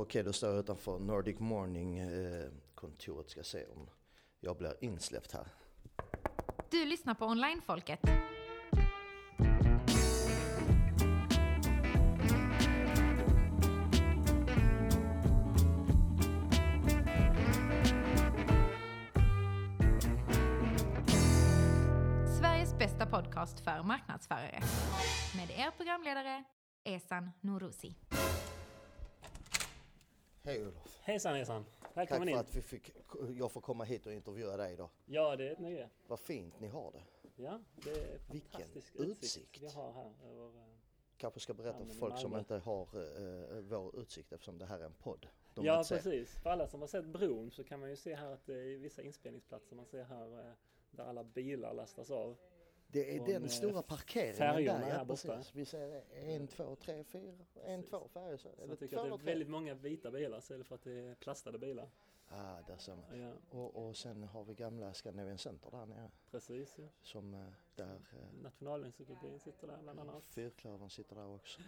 Okej, då står jag utanför Nordic Morning-kontoret. Eh, ska se om jag blir insläppt här. Du lyssnar på Onlinefolket. Sveriges bästa podcast för marknadsförare. Med er programledare, Esan Norouzi. Hej Olof! Hejsan hejsan! Tack Välkommen för in! att vi fick, jag får komma hit och intervjua dig idag. Ja, det är ett nöje. Vad fint ni har det. Ja, det är Vilken fantastisk utsikt. utsikt vi har här över... eh, Kanske ska berätta Ja, för folk som inte har eh, vår utsikt eftersom det här är en podd. De Ja, precis. För alla som har sett bron så kan man ju se här att det är vissa inspelningsplatser man ser här eh, där alla bilar lastas av. Det är den eh, stora parkeringen där. här Ja, precis. Vi ser en, två, tre, fyra, en, två färger. Så, Så eller jag tycker två att det är tre. väldigt många vita bilar istället för att det är plastade bilar. Ah, där ser man. Ja, Och, och sen har vi gamla Scandinavian Center där nere. precis. Ja. Som eh, där eh, Nationalencyklopedin sitter där bland annat. Fyrklövern sitter där också.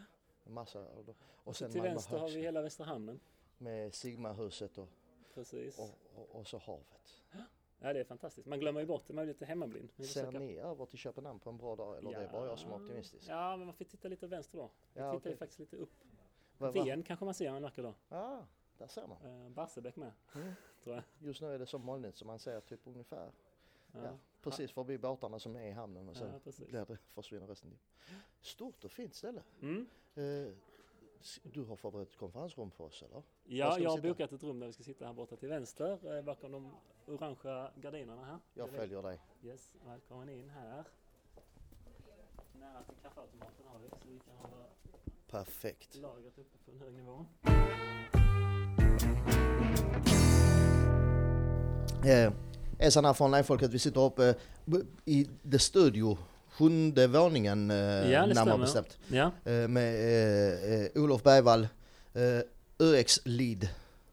En massa dem. Och Så sen till Malmö vänster har vi hela Västra Hamnen. med Sigmahuset och, Precis. och, och, och så havet. Ja, det är fantastiskt. Man glömmer ju bort det, man är lite hemmablind. Ser försöker- ni över till Köpenhamn på en bra dag eller det är bara jag som är optimistisk? Ja, men man får titta lite vänster då. Vi Ja, tittar okej. ju faktiskt lite upp. Ven kanske man ser en vacker dag. Ja, där ser man. Eh, Barsebäck med, Mm. tror jag. Just nu är det så molnigt som man ser typ ungefär Ja. ja, precis förbi båtarna som är i hamnen och sen Ja, blir det, försvinner resten. Stort och fint ställe. Mm. Eh, du har förberett ett konferensrum för oss eller? Ja, jag har bokat ett rum där vi ska sitta här borta till vänster eh, bakom de orangea gardinerna här. Jag följer dig. Yes, välkommen in här. Nära till kaffeautomaten har vi så vi kan hålla Perfekt. lagret uppe på en hög nivå. Eh, Esan här från Onlinefolket. Vi sitter uppe b- i The Studio, sjunde våningen eh, Ja, närmare bestämt. Ja. Eh, med eh, eh, Olof Bergvall, eh, UX Lead.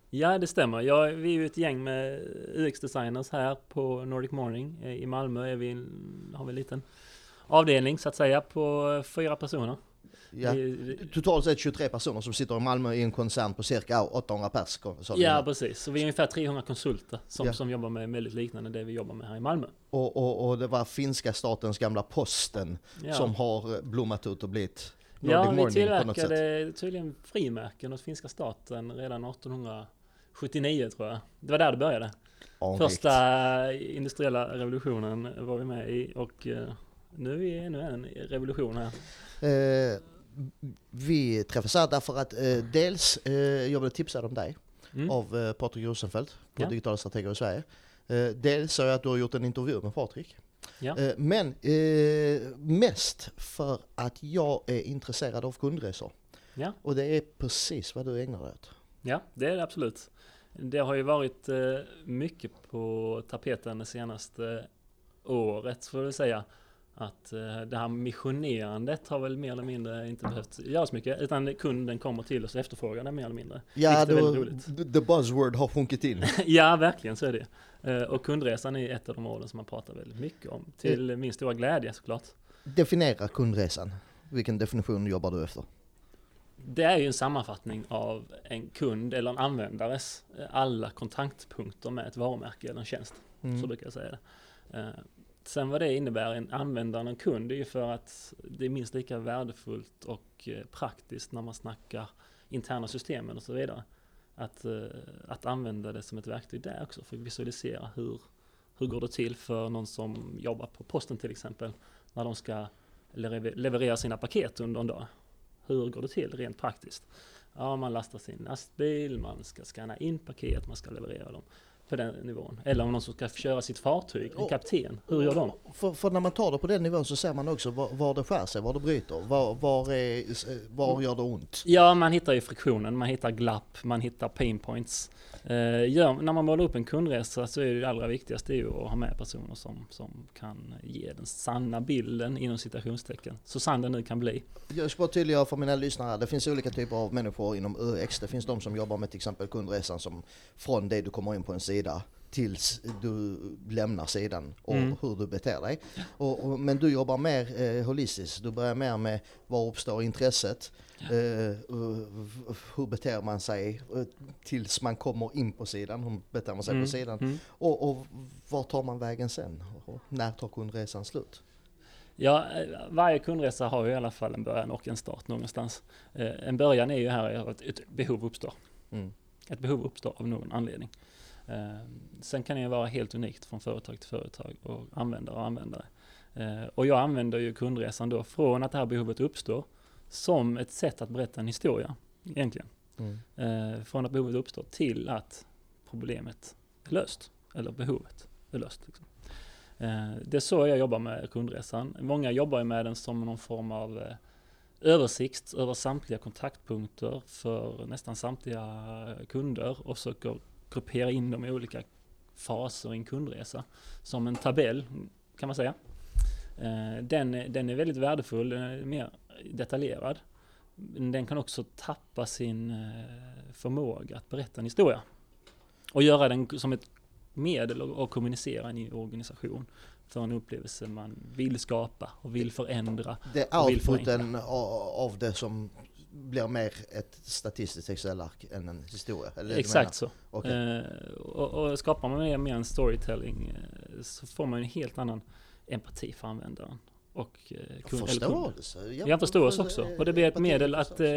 ja, det stämmer. Jag, vi är ju ett gäng med UX-designers här på Nordic Morning. Eh, I Malmö är vi, har vi en liten avdelning så att säga på fyra personer. Ja. Det- Totalt sett 23 personer som sitter i Malmö i en koncern på cirka 800 pers. Ja, precis. Så vi är ungefär 300 konsulter som, Ja. som jobbar med väldigt liknande det vi jobbar med här i Malmö. och, och, och det var finska statens gamla posten Ja. som har blommat ut och blivit Nordic Ja, vi tillverkade tydligen frimärken åt finska staten redan 1879 tror jag. Det var där det började. Anrikt. Första industriella revolutionen var vi med i och eh, nu är vi ännu en revolution här. Eh, vi träffas här därför att eh, dels eh, jag blev tipsad om dig Mm. av eh, Patrik Rosenfeldt på Ja. Digitala Strateger i Sverige. Eh, dels så jag att du har gjort en intervju med Patrik. Ja. Eh, men eh, mest för att jag är intresserad av kundresor. Ja. Och det är precis vad du ägnar dig åt. Ja, det är det absolut. Det har ju varit eh, mycket på tapeten det senaste året får vi säga. Att eh, det här missionerandet har väl mer eller mindre inte behövt göra så mycket. Utan kunden kommer till oss och efterfrågar det mer eller mindre. Ja, väldigt roligt. the buzzword har sjunkit in. ja, verkligen så är det. Eh, och kundresan är ett av de områden som man pratar väldigt mycket om. Till min stora glädje såklart. Definiera kundresan. Vilken definition jobbar du efter? Det är ju en sammanfattning av en kund eller en användares eh, alla kontaktpunkter med ett varumärke eller en tjänst. Mm. Så brukar jag säga det. Sen vad det innebär, en användare och en kund, det är ju för att det är minst lika värdefullt och eh, praktiskt när man snackar interna systemen och så vidare. Att, eh, att använda det som ett verktyg där också för att visualisera hur, hur går det till för någon som jobbar på posten till exempel när de ska leverera sina paket under en dag. Hur går det till rent praktiskt? Ja, man lastar sin lastbil, man ska scanna in paket, man ska leverera dem på den nivån. Eller om någon som ska köra sitt fartyg, en kapten, hur gör de? För, för när man tar det på den nivån så ser man också var, var det skär sig, var det bryter, var, var, är, var gör det ont. Ja, man hittar ju friktionen, man hittar glapp, man hittar pain points. Eh, gör, när man målar upp en kundresa så är det, allra viktigaste ju att ha med personer som, som kan ge den sanna bilden inom citationstecken. Så sann den nu kan bli. Jag ska bara tydliggöra för mina lyssnare, det finns olika typer av människor inom UX. Det finns de som jobbar med till exempel kundresan som från det du kommer in på en sida tills du lämnar sidan och Mm. hur du beter dig. Och, och, men du jobbar mer eh, holistiskt, du börjar mer med var uppstår intresset, eh, hur beter man sig eh, tills man kommer in på sidan, hur beter man sig Mm. på sidan Mm. och, och var tar man vägen sen? Och när tar kundresan slut? Ja, eh, varje kundresa har ju i alla fall en början och en start någonstans. Eh, En början är ju här att ett behov uppstår. Mm. Ett behov uppstår av någon anledning. Eh, Sen kan det vara helt unikt från företag till företag och användare och användare. Eh, Och jag använder ju kundresan då från att det här behovet uppstår som ett sätt att berätta en historia egentligen. Mm. Eh, Från att behovet uppstår till att problemet är löst. Eller behovet är löst. Liksom. Det är så jag jobbar med kundresan. Många jobbar med den som någon form av eh, översikt över samtliga kontaktpunkter för nästan samtliga kunder och försöker gruppera in dem i olika faser i en kundresa. Som en tabell kan man säga. Eh, Den, är- den är väldigt värdefull, den är mer detaljerad. Den kan också tappa sin eh, förmåga att berätta en historia. Och göra den som ett medel att kommunicera i en organisation för en upplevelse man vill skapa och vill förändra. Det är outputen av det som blir mer ett statistiskt Excel-ark än en historia? Exakt så. Okej. Eh, och, och skapar man mer, mer en storytelling eh, så får man en helt annan empati för användaren. Och eh, kund, eller kunden. Förståelse. Jag förståelse också. Och det blir ett medel att, eh,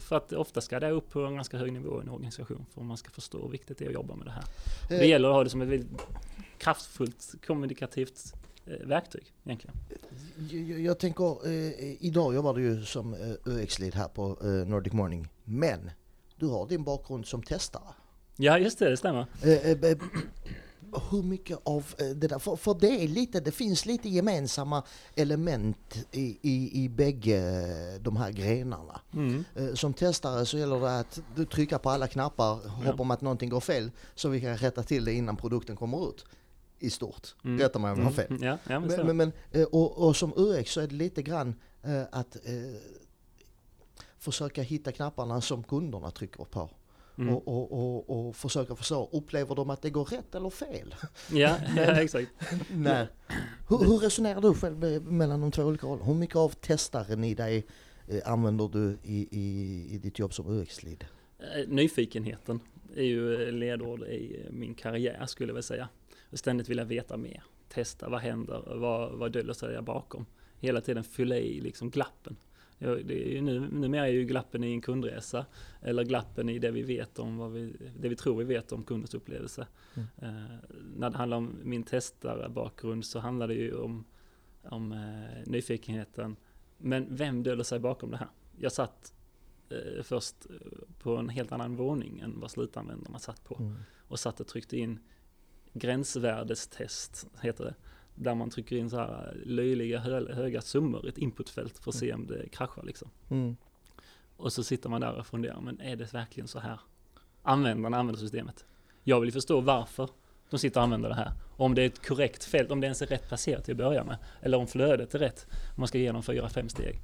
för att ofta ska det upp på en ganska hög nivå i en organisation för man ska förstå hur viktigt det är att jobba med det här. Eh, Det gäller att ha det som ett väldigt kraftfullt kommunikativt eh, verktyg egentligen. Jag, jag, tänker, eh, idag jobbar du ju som eh, UX-lead här på eh, Nordic Morning. Men du har din bakgrund som testare. Ja, just det, det stämmer. Eh, eh, eh, hur mycket av eh, det där, för, för det är lite, det finns lite gemensamma element i, i, i bägge de här grenarna. Mm. Eh, Som testare så gäller det att du trycker på alla knappar, om att någonting går fel, så vi kan rätta till det innan produkten kommer ut. I stort. Mm. Rätta mig om jag har fel. Mm. Ja, ja, men Men, men, men, eh, och, och som UX så är det lite grann eh, att eh, försöka hitta knapparna som kunderna trycker på. Mm. Och, och, och, och försöka förstå, upplever de att det går rätt eller fel? Ja, ja, exakt. Nej. Hur, hur resonerar du själv mellan de två olika rollerna? Hur mycket av testaren i dig eh, använder du i, i, i ditt jobb som UX-lead? Eh, Nyfikenheten är ju ledord i min karriär skulle jag vilja säga. Och ständigt vilja veta mer. Testa, vad händer? Vad, vad döljer sig där bakom? Hela tiden fylla i liksom glappen. Ja, det är nu, numera är ju glappen i en kundresa eller glappen i det vi vet om vad vi, det vi tror vi vet om kundens upplevelse. Mm. Eh, när det handlar om min testarbakgrund så handlar det ju om, om eh, nyfikenheten. Men vem döljer sig bakom det här? Jag satt eh, först på en helt annan våning än vad slutanvändarna satt på. Mm. Och satt och tryckte in gränsvärdestest, heter det. Där man trycker in så här löjliga hö höga summor i ett inputfält för att se om det kraschar liksom. Mm. Och så sitter man där och funderar, men är det verkligen så här? Användarna använder systemet. Jag vill förstå varför de sitter och använder det här. Om det är ett korrekt fält, om det ens är rätt placerat till att börja med. Eller om flödet är rätt. Om man ska igenom fyra, fem steg.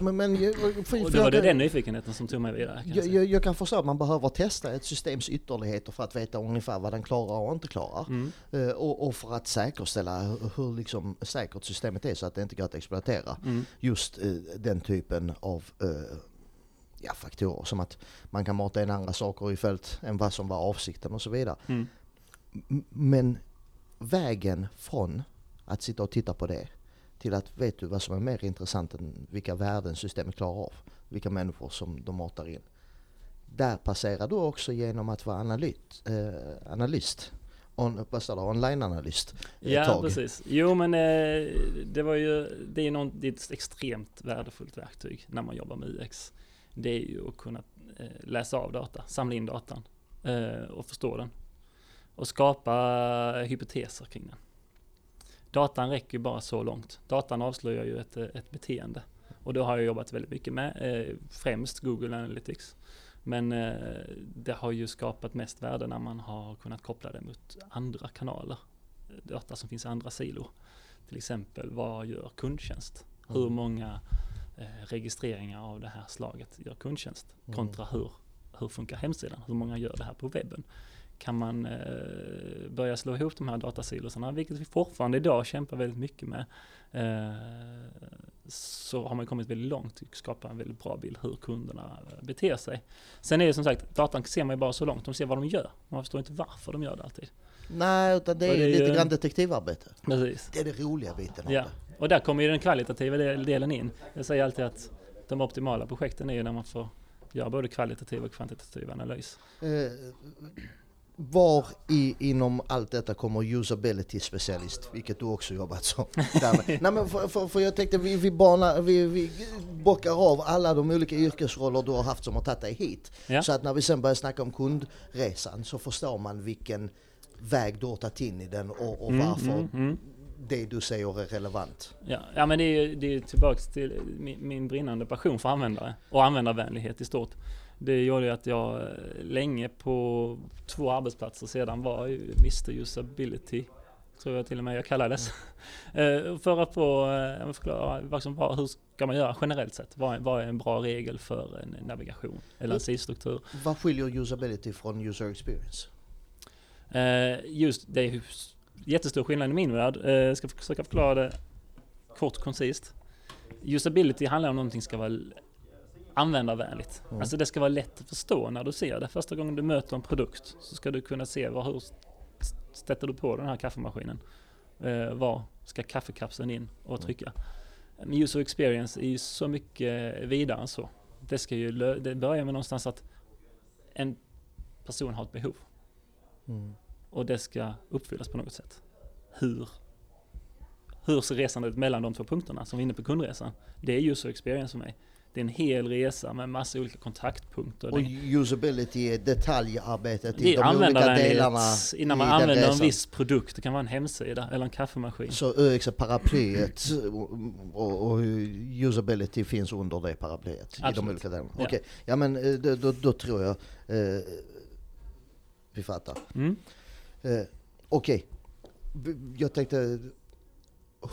Men, men, för, för Och då var det den nyfikenheten som tog mig vidare. Kan jag Jag, jag, kan förstå att man behöver testa ett systems ytterligheter för att veta ungefär vad den klarar och inte klarar. Mm. Eh, och, och för att säkerställa hur, hur liksom säkert systemet är så att det inte går att exploatera Mm. just eh, den typen av eh, ja, faktorer. Som att man kan mata in andra saker i fält än vad som var avsikten och så vidare. Mm. Men vägen från att sitta och titta på det till att vet du vad som är mer intressant än vilka värden systemet klarar av, vilka människor som de matar in. Där passerar du också genom att vara analyt, eh, analyst, on, vad står det, online-analyst. Ja, tag. precis. Jo, men eh, det var ju, det är, någon, det är ett extremt värdefullt verktyg när man jobbar med UX. Det är ju att kunna eh, läsa av data, samla in datan eh, och förstå den. Och skapa hypoteser kring den. Datan räcker ju bara så långt. Datan avslöjar ju ett, eh, ett beteende. Och då har jag jobbat väldigt mycket med, eh, främst Google Analytics. Men eh, det har ju skapat mest värde när man har kunnat koppla det mot andra kanaler. Data som finns i andra silor. Till exempel, vad gör kundtjänst? Hur Mm. många eh, registreringar av det här slaget gör kundtjänst? Mm. Kontra hur, hur funkar hemsidan? Hur många gör det här på webben? Kan man eh, börja slå ihop de här datasilosarna, vilket vi fortfarande idag kämpar väldigt mycket med. Eh, så har man kommit väldigt långt och skapar en väldigt bra bild hur kunderna beter sig. Sen är det som sagt, datan ser man ju bara så långt, de ser vad de gör. Man förstår inte varför de gör det alltid. Nej, utan det är, det är lite ju- grann detektivarbete. Precis. Det är det roliga biten av Ja, det. och där kommer ju den kvalitativa del- delen in. Jag säger alltid att de optimala projekten är ju när man får göra både kvalitativ och kvantitativ analys. Eh, var i, inom allt detta kommer usability specialist, vilket du också jobbat som. Nej, men för, för, för jag tänkte vi, vi, banar, vi, vi bockar av alla de olika yrkesroller du har haft som har tagit dig hit. Ja. Så att när vi sen börjar snacka om kundresan så förstår man vilken väg du har tagit in i den och, och Mm, varför mm, mm. det du säger är relevant. Ja, ja men det är ju tillbaks till min, min brinnande passion för användare och användarvänlighet i stort. Det gjorde ju att jag eh, länge på två arbetsplatser sedan var Mr Usability, tror jag till och med jag kallades. Eh, för att få eh, förklara vad som var, hur ska man göra generellt sett? Vad är, vad är en bra regel för en navigation eller en sidstruktur? Vad skiljer usability från user experience? Just det är jättestor skillnad i min värld. Jag ska försöka förklara det kort och koncist. Usability handlar om någonting som ska vara användarvänligt. Mm. Alltså det ska vara lätt att förstå när du ser det. Första gången du möter en produkt så ska du kunna se vad, hur sätter du på den här kaffemaskinen. Eh, var ska kaffekapseln in och trycka. Men user experience är ju så mycket vidare än så. Det, ska ju, det börjar med någonstans att en person har ett behov Mm. och det ska uppfyllas på något sätt. Hur? Hur ser resan ut mellan de två punkterna som vi är inne på kundresan? Det är user experience för mig. Det är en hel resa med massa olika kontaktpunkter. Och usability är detaljarbetet i de olika delarna användarvänlighet innan man använder en viss produkt. Det kan vara en hemsida eller en kaffemaskin. Så ÖX är paraplyet och, och, usability finns under det paraplyet i de Absolut. olika delarna. Ja. Okej, ja men eh, då, då, då tror jag eh, vi fattar. Mm. Eh, Okej, B- jag tänkte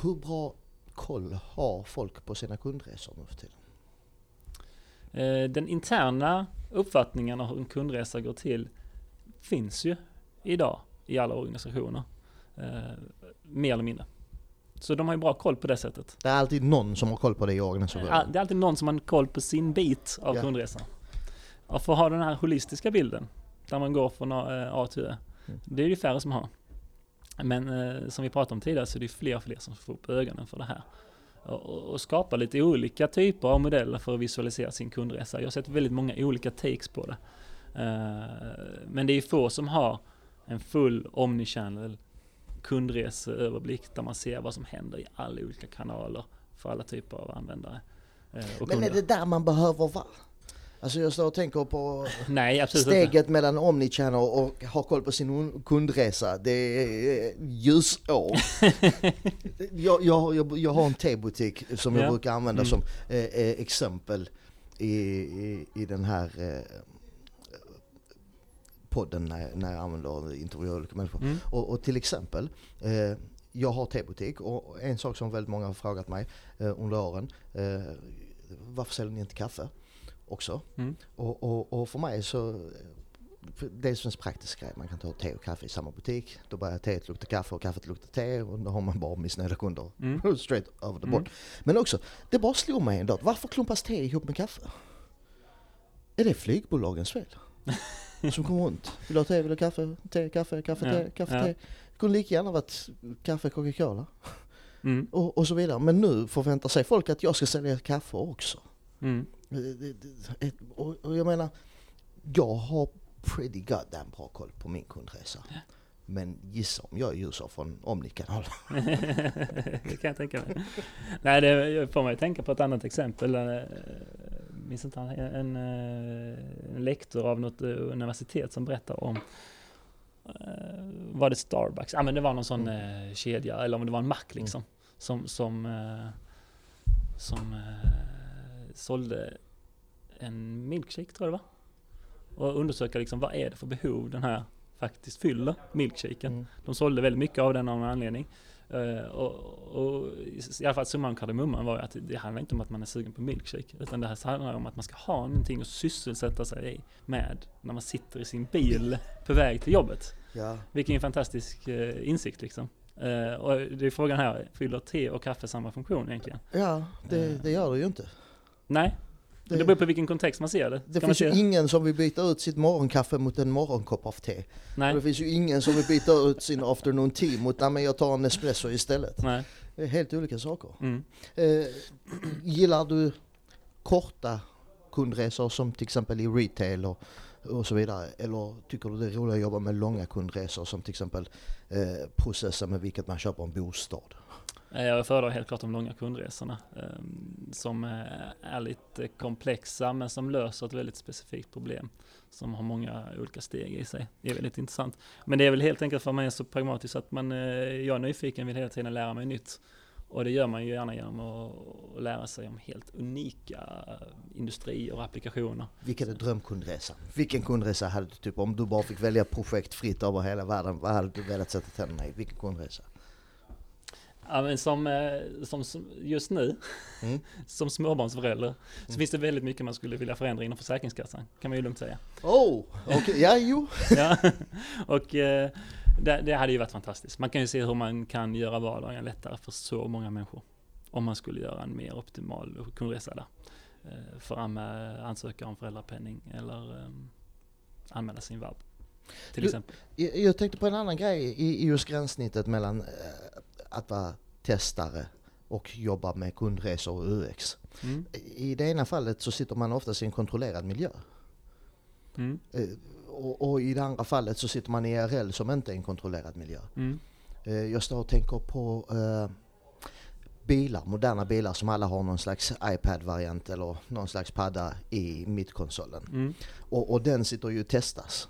hur bra koll har folk på sina kundresor nu för tiden? Eh, Den interna uppfattningen av hur en kundresa går till finns ju idag i alla organisationer. Eh, mer eller mindre. Så de har ju bra koll på det sättet. Det är alltid någon som har koll på det i organisationen. Det är alltid någon som har koll på sin bit av Ja. kundresan. Och för att ha den här holistiska bilden, där man går från A eh, till Ö, Mm. det är det färre som har. Men som vi pratade om tidigare så är det fler och fler som får upp ögonen för det här. Och, skapa lite olika typer av modeller för att visualisera sin kundresa. Jag har sett väldigt många olika takes på det. Eh, men det är få som har en full omnichannel kundreseöverblick där man ser vad som händer i alla olika kanaler för alla typer av användare. eh, Men är det där man behöver vara? Alltså jag står och tänker på Nej, absolut inte. steget mellan omnichannel och ha koll på sin un- kundresa. Det är ljusår. jag, jag, jag, jag har en tebutik som jag Ja. brukar använda Mm. som eh, eh, exempel i, i, i den här eh, podden när, när jag använder intervjuer olika människor. Mm. Och, och till exempel, eh, jag har tebutik och en sak som väldigt många har frågat mig eh, under åren, eh, varför säljer ni inte kaffe också? Mm. Och, och, och för mig så, eh, det är en praktisk grej, man kan ta te och kaffe i samma butik, då börjar teet lukta kaffe och kaffet luktar te och då har man bara missnöjda kunder. Mm. Straight over the Mm. board. Men också, det bara slog mig en dag, varför klumpas te ihop med kaffe? Är det flygbolagens fel? Som kommer runt. Vill du ha te, vill du ha kaffe, te, kaffe, kaffe, Ja, te, kaffe, ja. te. Det kunde lika gärna varit kaffe, Coca-Cola Mm. och, och så vidare. Men nu förväntar sig folk att jag ska sälja kaffe också. Mm. Det- ett- Och, jag menar, jag har pretty goddamn bra koll på min kundresa. Men gissa om jag är user från Omnikanal. det kan jag tänka mig. Nej, det får mig att tänka på ett annat exempel. Eh, Minns inte en, eh, en lektor av något eh, universitet som berättar om eh, var det Starbucks? Ja men det var någon sån eh, kedja, eller om det var en mack liksom. Som, som, eh, som eh, sålde en milkshake tror jag det var. Och undersöka liksom vad är det för behov den här faktiskt fyller, milkshaken. Mm. De sålde väldigt mycket av den av en anledning. Eh, och, och i alla fall summan kardemumman var att det handlar inte om att man är sugen på milkshake. Utan det här handlar om att man ska ha någonting att sysselsätta sig med när man sitter i sin bil på väg till jobbet. Ja. Vilken fantastisk eh, insikt liksom. Eh, och det är frågan här, fyller te och kaffe samma funktion egentligen? Ja, det, det gör det ju inte. Nej, det, det beror på vilken kontext man ser det. Det Ska finns ju ingen som vill byta ut sitt morgonkaffe mot en morgonkopp av te. Nej, det finns ju ingen som vill byta ut sin afternoon tea mot att jag tar en espresso istället. nej. Det är helt olika saker. Mm. Eh, gillar du korta kundresor som till exempel i retail och, och så vidare? Eller tycker du det är roligt att jobba med långa kundresor som till exempel eh, processen med vilket man köper en bostad? Eh, jag föredrar helt klart de långa kundresorna ehm, som eh, är lite komplexa men som löser ett väldigt specifikt problem som har många olika steg i sig. Det är väldigt intressant. Men det är väl helt enkelt för att man är så pragmatisk att man, eh, jag är nyfiken, vill hela tiden lära mig nytt. Och det gör man ju gärna genom att lära sig om helt unika industrier och applikationer. Vilken är drömkundresan? Vilken kundresa hade du typ om du bara fick välja projekt fritt över hela världen? Vad hade du velat sätta tänderna i? Vilken kundresa? Ja, men som, eh, som, som just nu, Mm. som småbarnsförälder, så Mm. finns det väldigt mycket man skulle vilja förändra inom Försäkringskassan, kan man ju lugnt säga. Oh, okej, ja jo. Ja, och eh, det, det hade ju varit fantastiskt. Man kan ju se hur man kan göra vardagen lättare för så många människor. Om man skulle göra en mer optimal kundresa där. Eh, För att ansöka om föräldrapenning eller anmäla sin vab. Till Du- exempel. Jag, jag tänkte på en annan grej i, just gränssnittet mellan att vara testare och jobba med kundresor och UX. Mm. I det ena fallet så sitter man oftast i en kontrollerad miljö. Mm. Eh, och, och i det andra fallet så sitter man i IRL som inte är en kontrollerad miljö. Mm. Eh, jag står och tänker på eh, bilar, moderna bilar som alla har någon slags iPad-variant eller någon slags padda i mittkonsolen. Mm. Och, och den sitter ju och testas.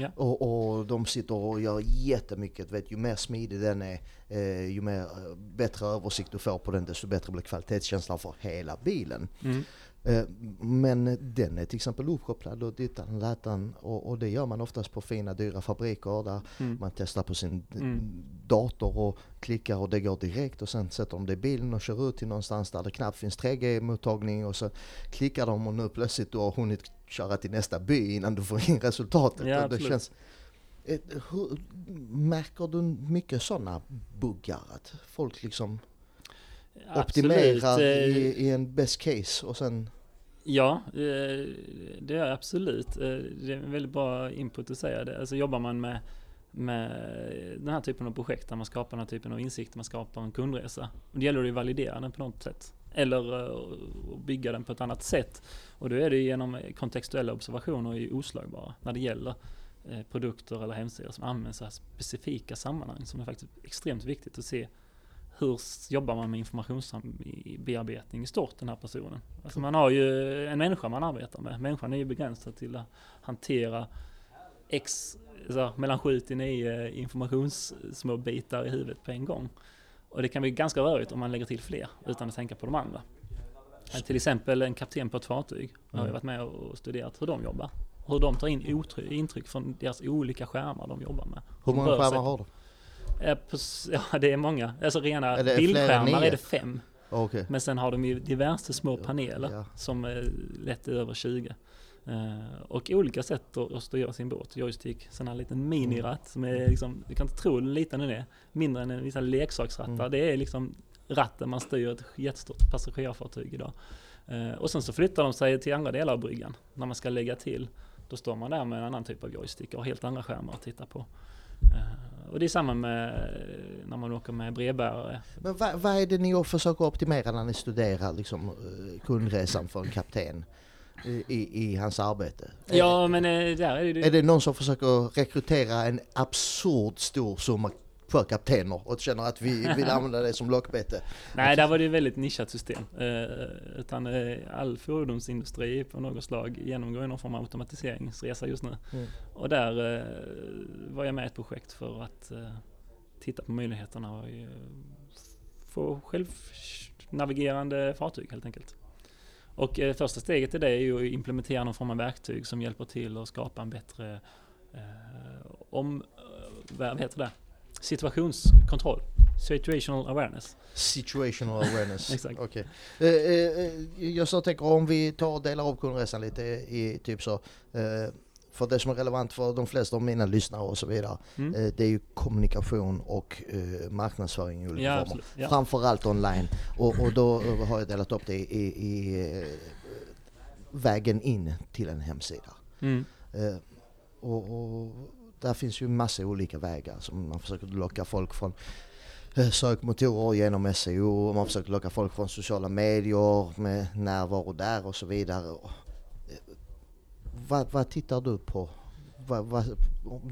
Ja. Och, och de sitter och gör jättemycket. Vet, ju mer smidig den är, eh, ju mer, eh, bättre översikt du får på den, desto bättre blir kvalitetskänslan för hela bilen. Mm. Eh, men den är till exempel uppkopplad och dittan dattan och, och det gör man oftast på fina dyra fabriker där Mm. man testar på sin Mm. dator och klickar och det går direkt och sen sätter de det i bilen och kör ut till någonstans där det knappt finns 3G-mottagning och så klickar de och nu plötsligt du har hunnit köra till nästa by innan du får in resultatet. Ja, det känns, eh, hur, märker du mycket sådana buggar? Att folk liksom optimerar Absolut, eh, i, i en best case och sen Ja, eh, det är absolut. Eh, Det är en väldigt bra input att säga det. Alltså jobbar man med, med den här typen av projekt där man skapar den här typen av insikter, man skapar en kundresa. Och det gäller det att validera den på något sätt. Eller bygga den på ett annat sätt. Och då är det genom kontextuella observationer i oslagbara när det gäller produkter eller hemsidor som används i specifika sammanhang som är faktiskt extremt viktigt att se hur jobbar man med informationsbearbetning i stort den här personen? Alltså man har ju en människa man arbetar med. Människan är ju begränsad till att hantera x, här, mellan 7 till 9 informationssmå bitar i huvudet på en gång. Och det kan bli ganska rörigt om man lägger till fler utan att tänka på de andra. Till exempel en kapten på ett fartyg. Jag har ju Mm. varit med och studerat hur de jobbar. Hur de tar in intryck från deras olika skärmar de jobbar med. hur De många skärmar har du? Ja, det är många. Alltså rena Är bildskärmar är det fem. Okej. Men sen har de ju diverse små paneler ja. som är lätt över 20. Eh, och olika sätt att, styra sin båt. Joystick, sån här liten miniratt som är liksom, du kan inte tro hur liten den är. Mindre än en vissa leksaksrattar. Mm. Det är liksom ratten man styr ett jättestort passagerarfartyg idag. Eh, och sen så flyttar de sig till andra delar av bryggan när man ska lägga till. Då står man där med en annan typ av joystick och har helt andra skärmar att titta på. Eh, och det är samma med eh, när man åker med brevbärare. Men vad, vad är det ni försöker optimera när ni studerar liksom, eh, kundresan för en kapten i, i, hans arbete? Ja men eh, där är det. Är det någon som försöker rekrytera en absurd stor summa för kaptener och känner att vi vill använda det som lockbete? Nej, där var det ett väldigt nischat system. Eh, utan eh, all fordonsindustri på något slag genomgår ju någon form av automatiseringsresa just nu. Mm. Och där eh, var jag med i ett projekt för att titta på möjligheterna och få självnavigerande fartyg helt enkelt. Och eh, första steget i det är ju att implementera någon form av verktyg som hjälper till att skapa en bättre eh, om, vad heter det? Situationskontroll situational awareness. Situational awareness. Exakt. Okej. Eh, eh, eh, jag så tänker om vi tar och delar upp kundresan lite i typ så. Eh, för det som är relevant för de flesta av mina lyssnare och så vidare. Mm. Eh, det är ju kommunikation och eh, marknadsföring i olika Ja, former. absolut. Ja. Framförallt online. Och, och då har jag delat upp det i, i vägen in till en hemsida. Mm. Och, och där finns ju massa olika vägar som man försöker locka folk från eh, sökmotorer genom SEO, och man försöker locka folk från sociala medier med närvaro där och så vidare. Eh, vad, vad tittar du på? Vad, vad,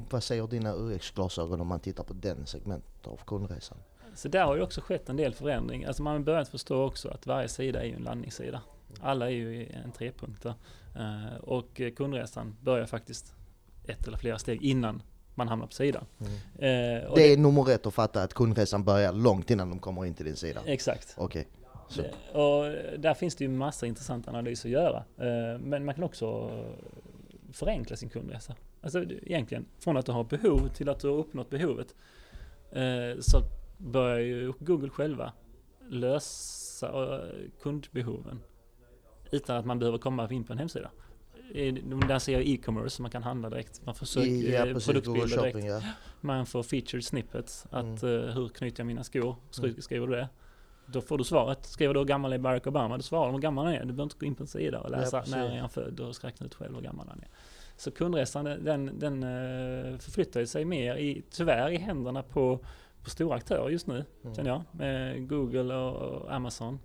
vad säger dina UX-glasögon om man tittar på den segmentet av kundresan? Så där har ju också skett en del förändring. Alltså man har börjat förstå också att varje sida är ju en landningssida. Alla är ju en trepunkter. Eh, och kundresan börjar faktiskt ett eller flera steg innan man hamnar på sidan. Eh, och Det är nummer ett att fatta att kundresan börjar långt innan de kommer in till din sida. Exakt. Okej. Så. Eh, Och där finns det ju massa intressant analys att göra. Eh, Men man kan också förenkla sin kundresa. Alltså det- egentligen, från att du har behov till att du har uppnått behovet. eh, Så börjar ju Google själva lösa eh, kundbehoven. Utan att man behöver komma in på en hemsida. Där ser jag e-commerce, man kan handla direkt. Man får sök, ja eh, precis, produktbilder direkt. Shopping ja. Man får featured snippets. Att Mm. eh, hur knyter jag mina skor? Mm. Skriver du det? Då får du svaret. Skriver du hur gammal är Barack Obama? Du svarar hur gammal han är. Du behöver inte gå in på en sida och Ja, läsa precis. när är han född och räkna ut själv hur gammal han är. Så kundresan den, den eh, förflyttar sig mer i, tyvärr i händerna på, på stora aktörer just nu. Mm. Känner jag. Med Google och, Amazon.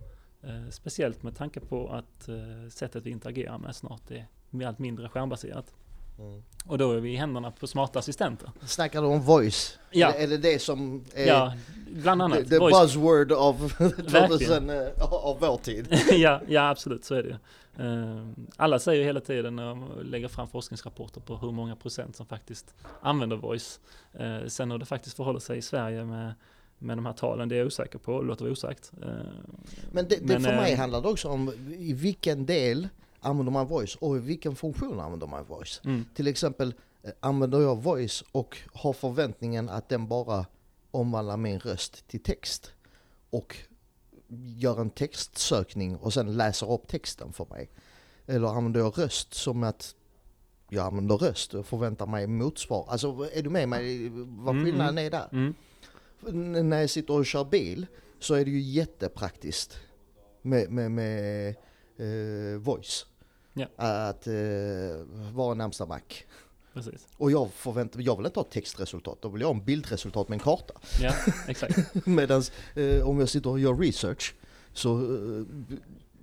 Speciellt med tanke på att sättet vi interagerar med snart är allt mindre skärmbaserat. Mm. Och då är vi i händerna på smarta assistenter. Snackar du om voice? Ja. Är, det, det som är Ja, bland the, annat. the voice- buzzword av, 2000, eh, av vår tid? ja, ja, absolut så är det. Eh, Alla säger hela tiden när de lägger fram forskningsrapporter på hur många procent som faktiskt använder voice. Eh, Sen hur det faktiskt förhåller sig i Sverige med, med de här talen, det är jag osäker på, det låter vara osagt. Men det, det Men, för mig handlar det också om i vilken del använder man voice och i vilken funktion använder man voice. Mm, Till exempel eh, använder jag voice och har förväntningen att den bara omvandlar min röst till text och gör en textsökning och sen läser upp texten för mig. Eller använder jag röst som att jag använder röst och förväntar mig motsvar. Alltså är du med mig vad Mm, skillnaden är där? mm, N- när jag sitter och kör bil så är det ju jättepraktiskt med, med, med eh, voice. Ja. Att eh, vara närmsta mack. precis. Och jag, förväntar, jag vill inte ha textresultat, då vill jag ha en bildresultat med en karta. Ja, exakt. Medan eh, om jag sitter och gör research så eh,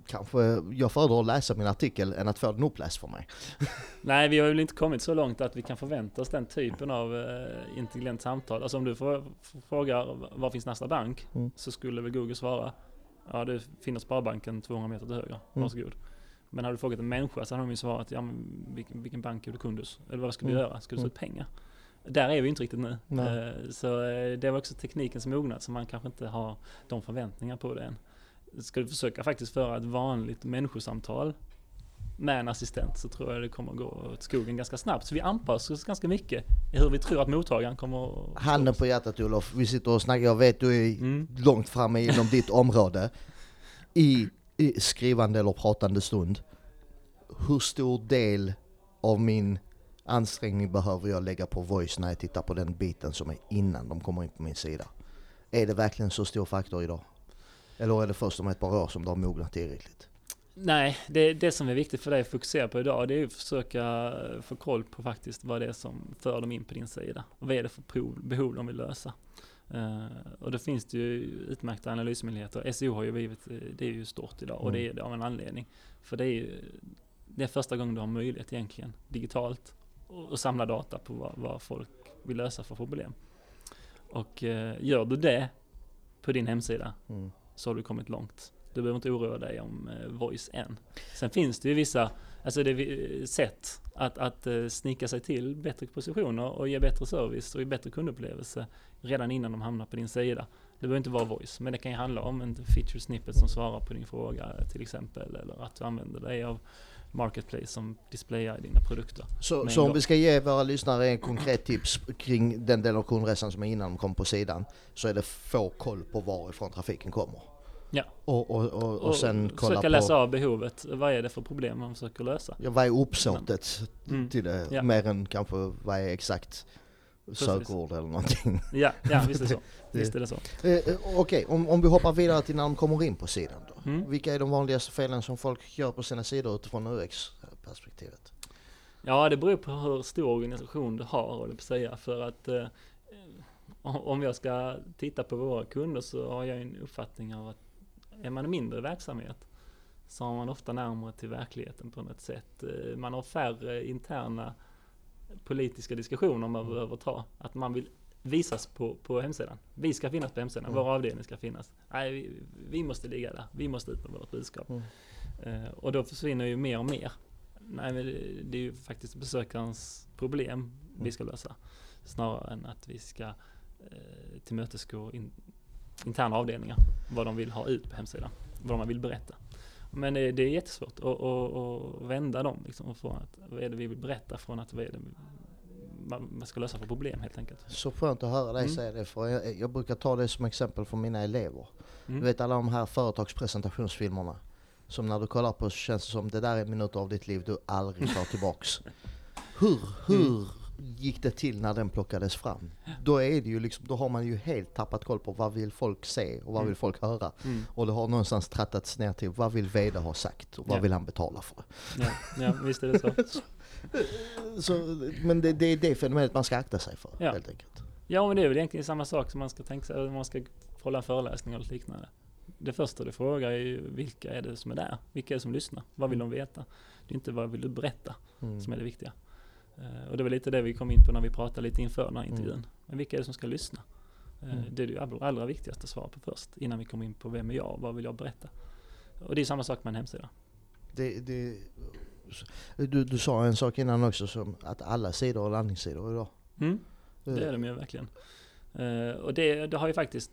kanske jag föredrar att läsa min artikel än att få den uppläst för mig. Nej, vi har väl inte kommit så långt att vi kan förvänta oss den typen av eh, intelligent samtal. Alltså om du får, frågar var finns nästa bank? Mm. Så skulle väl Google svara Ja, det finner Sparbanken 200 meter till höger. Mm. Men hade du frågat en människa så hade de ju svarat Ja, men vilken, vilken bank är du kund hos? Eller vad ska du Mm. göra? Ska du ta Mm. ut pengar? Där är vi inte riktigt nu. Nej. Eh, Så eh, det var också teknikens mognad så man kanske inte har de förväntningar på det än. Ska du försöka faktiskt föra ett vanligt människosamtal med en assistent så tror jag det kommer gå åt skogen ganska snabbt. Så vi anpassar oss ganska mycket i hur vi tror att mottagaren kommer att... Handen på hjärtat Olof, vi sitter och snackar, jag vet du är Mm. långt framme inom ditt område. I, i skrivande eller pratande stund, hur stor del av min ansträngning behöver jag lägga på voice när jag tittar på den biten som är innan de kommer in på min sida? Är det verkligen så stor faktor idag? Eller är det först om ett par år som det har mognat tillräckligt? Nej, det, det som är viktigt för dig att fokusera på idag det är att försöka få koll på faktiskt vad det är som för dem in på din sida. Och vad är det för behov de vill lösa. Eh, och då finns det ju utmärkta analysmöjligheter. SEO har ju blivit, eh, det är ju stort idag och det är det av en anledning. För det är ju det är första gången du har möjlighet egentligen digitalt och samla data på vad, vad folk vill lösa för problem. Och eh, gör du det på din hemsida Mm. så har du kommit långt. Du behöver inte oroa dig om eh, voice än. Sen finns det ju vissa alltså det sätt att, att eh, snika sig till bättre positioner och ge bättre service och ge bättre kundupplevelse redan innan de hamnar på din sida. Det behöver inte vara voice, men det kan ju handla om en feature snippet som svarar på din fråga till exempel. Eller att du använder dig av Marketplace som displayar dina produkter. Så, så om vi ska ge våra lyssnare en konkret tips kring den delen av kundresan som är innan de kom på sidan så är det få koll på varifrån trafiken kommer. Ja. Och, och, och, och sen kolla försöka på läsa av behovet. Vad är det för problem man försöker lösa? ja, vad är uppsåtet Mm. till det Ja. mer än kanske vad är exakt Precis. sökord eller någonting. Ja, ja visst är det så. Det- Visst är det så. Eh, eh, Okej, om, om vi hoppar vidare till när de kommer in på sidan då. Mm. Vilka är de vanligaste felen som folk gör på sina sidor utifrån UX-perspektivet? Ja, det beror på hur stor organisation du har, håller på att säga. För att eh, om jag ska titta på våra kunder så har jag en uppfattning av att är man en mindre verksamhet så har man ofta närmare till verkligheten på något sätt. Eh, Man har färre interna politiska diskussioner man behöver ta. Att man vill visas på, på hemsidan. Vi ska finnas på hemsidan, Mm. vår avdelning ska finnas. Nej, vi, vi måste ligga där, vi måste ut med vårt budskap. Mm. Eh, och då försvinner ju mer och mer. Nej, men det, är ju faktiskt besökarens problem vi ska lösa. Snarare än att vi ska eh, tillmötesgå in, interna avdelningar. Vad de vill ha ut på hemsidan. Vad de vill berätta. Men det, det är jättesvårt att, att, att vända dem. Liksom, från att, vad är det vi vill berätta från att vad är det man, man ska lösa för problem helt enkelt. Så skönt att höra dig Mm. säga det, för jag, jag brukar ta det som exempel för mina elever. Mm. Du vet alla de här företagspresentationsfilmerna. Som när du kollar på så känns det som det där är minuter av ditt liv du aldrig tar tillbaks. Hur, hur gick det till när den plockades fram? Då är det ju liksom, då har man ju helt tappat koll på vad vill folk se och vad Mm. vill folk höra. Mm. Och det har någonstans trattats ner till vad vill VD ha sagt och vad Ja. vill han betala för? Ja, ja, visst är det så. Så, men det, det är det fenomenet man ska akta sig för Ja. helt enkelt. Ja, men det är väl egentligen samma sak som man ska tänka sig om man ska hålla en föreläsning eller liknande. Det första du frågar är ju vilka är det som är där? Vilka är det som lyssnar? Vad vill de veta? Det är inte vad vill du berätta Mm. som är det viktiga. Eh, och det var lite det vi kom in på när vi pratade lite inför den här intervjun. Mm. Men vilka är det som ska lyssna? Eh, Mm. Det är det allra, allra viktigaste svaret på först, innan vi kommer in på vem är jag? Vad vill jag berätta? Och det är samma sak med en hemsida. Det, det, du, du sa en sak innan också som att alla sidor är landningssidor idag. Mm. Det är de ju verkligen. Eh, och det, det har ju faktiskt,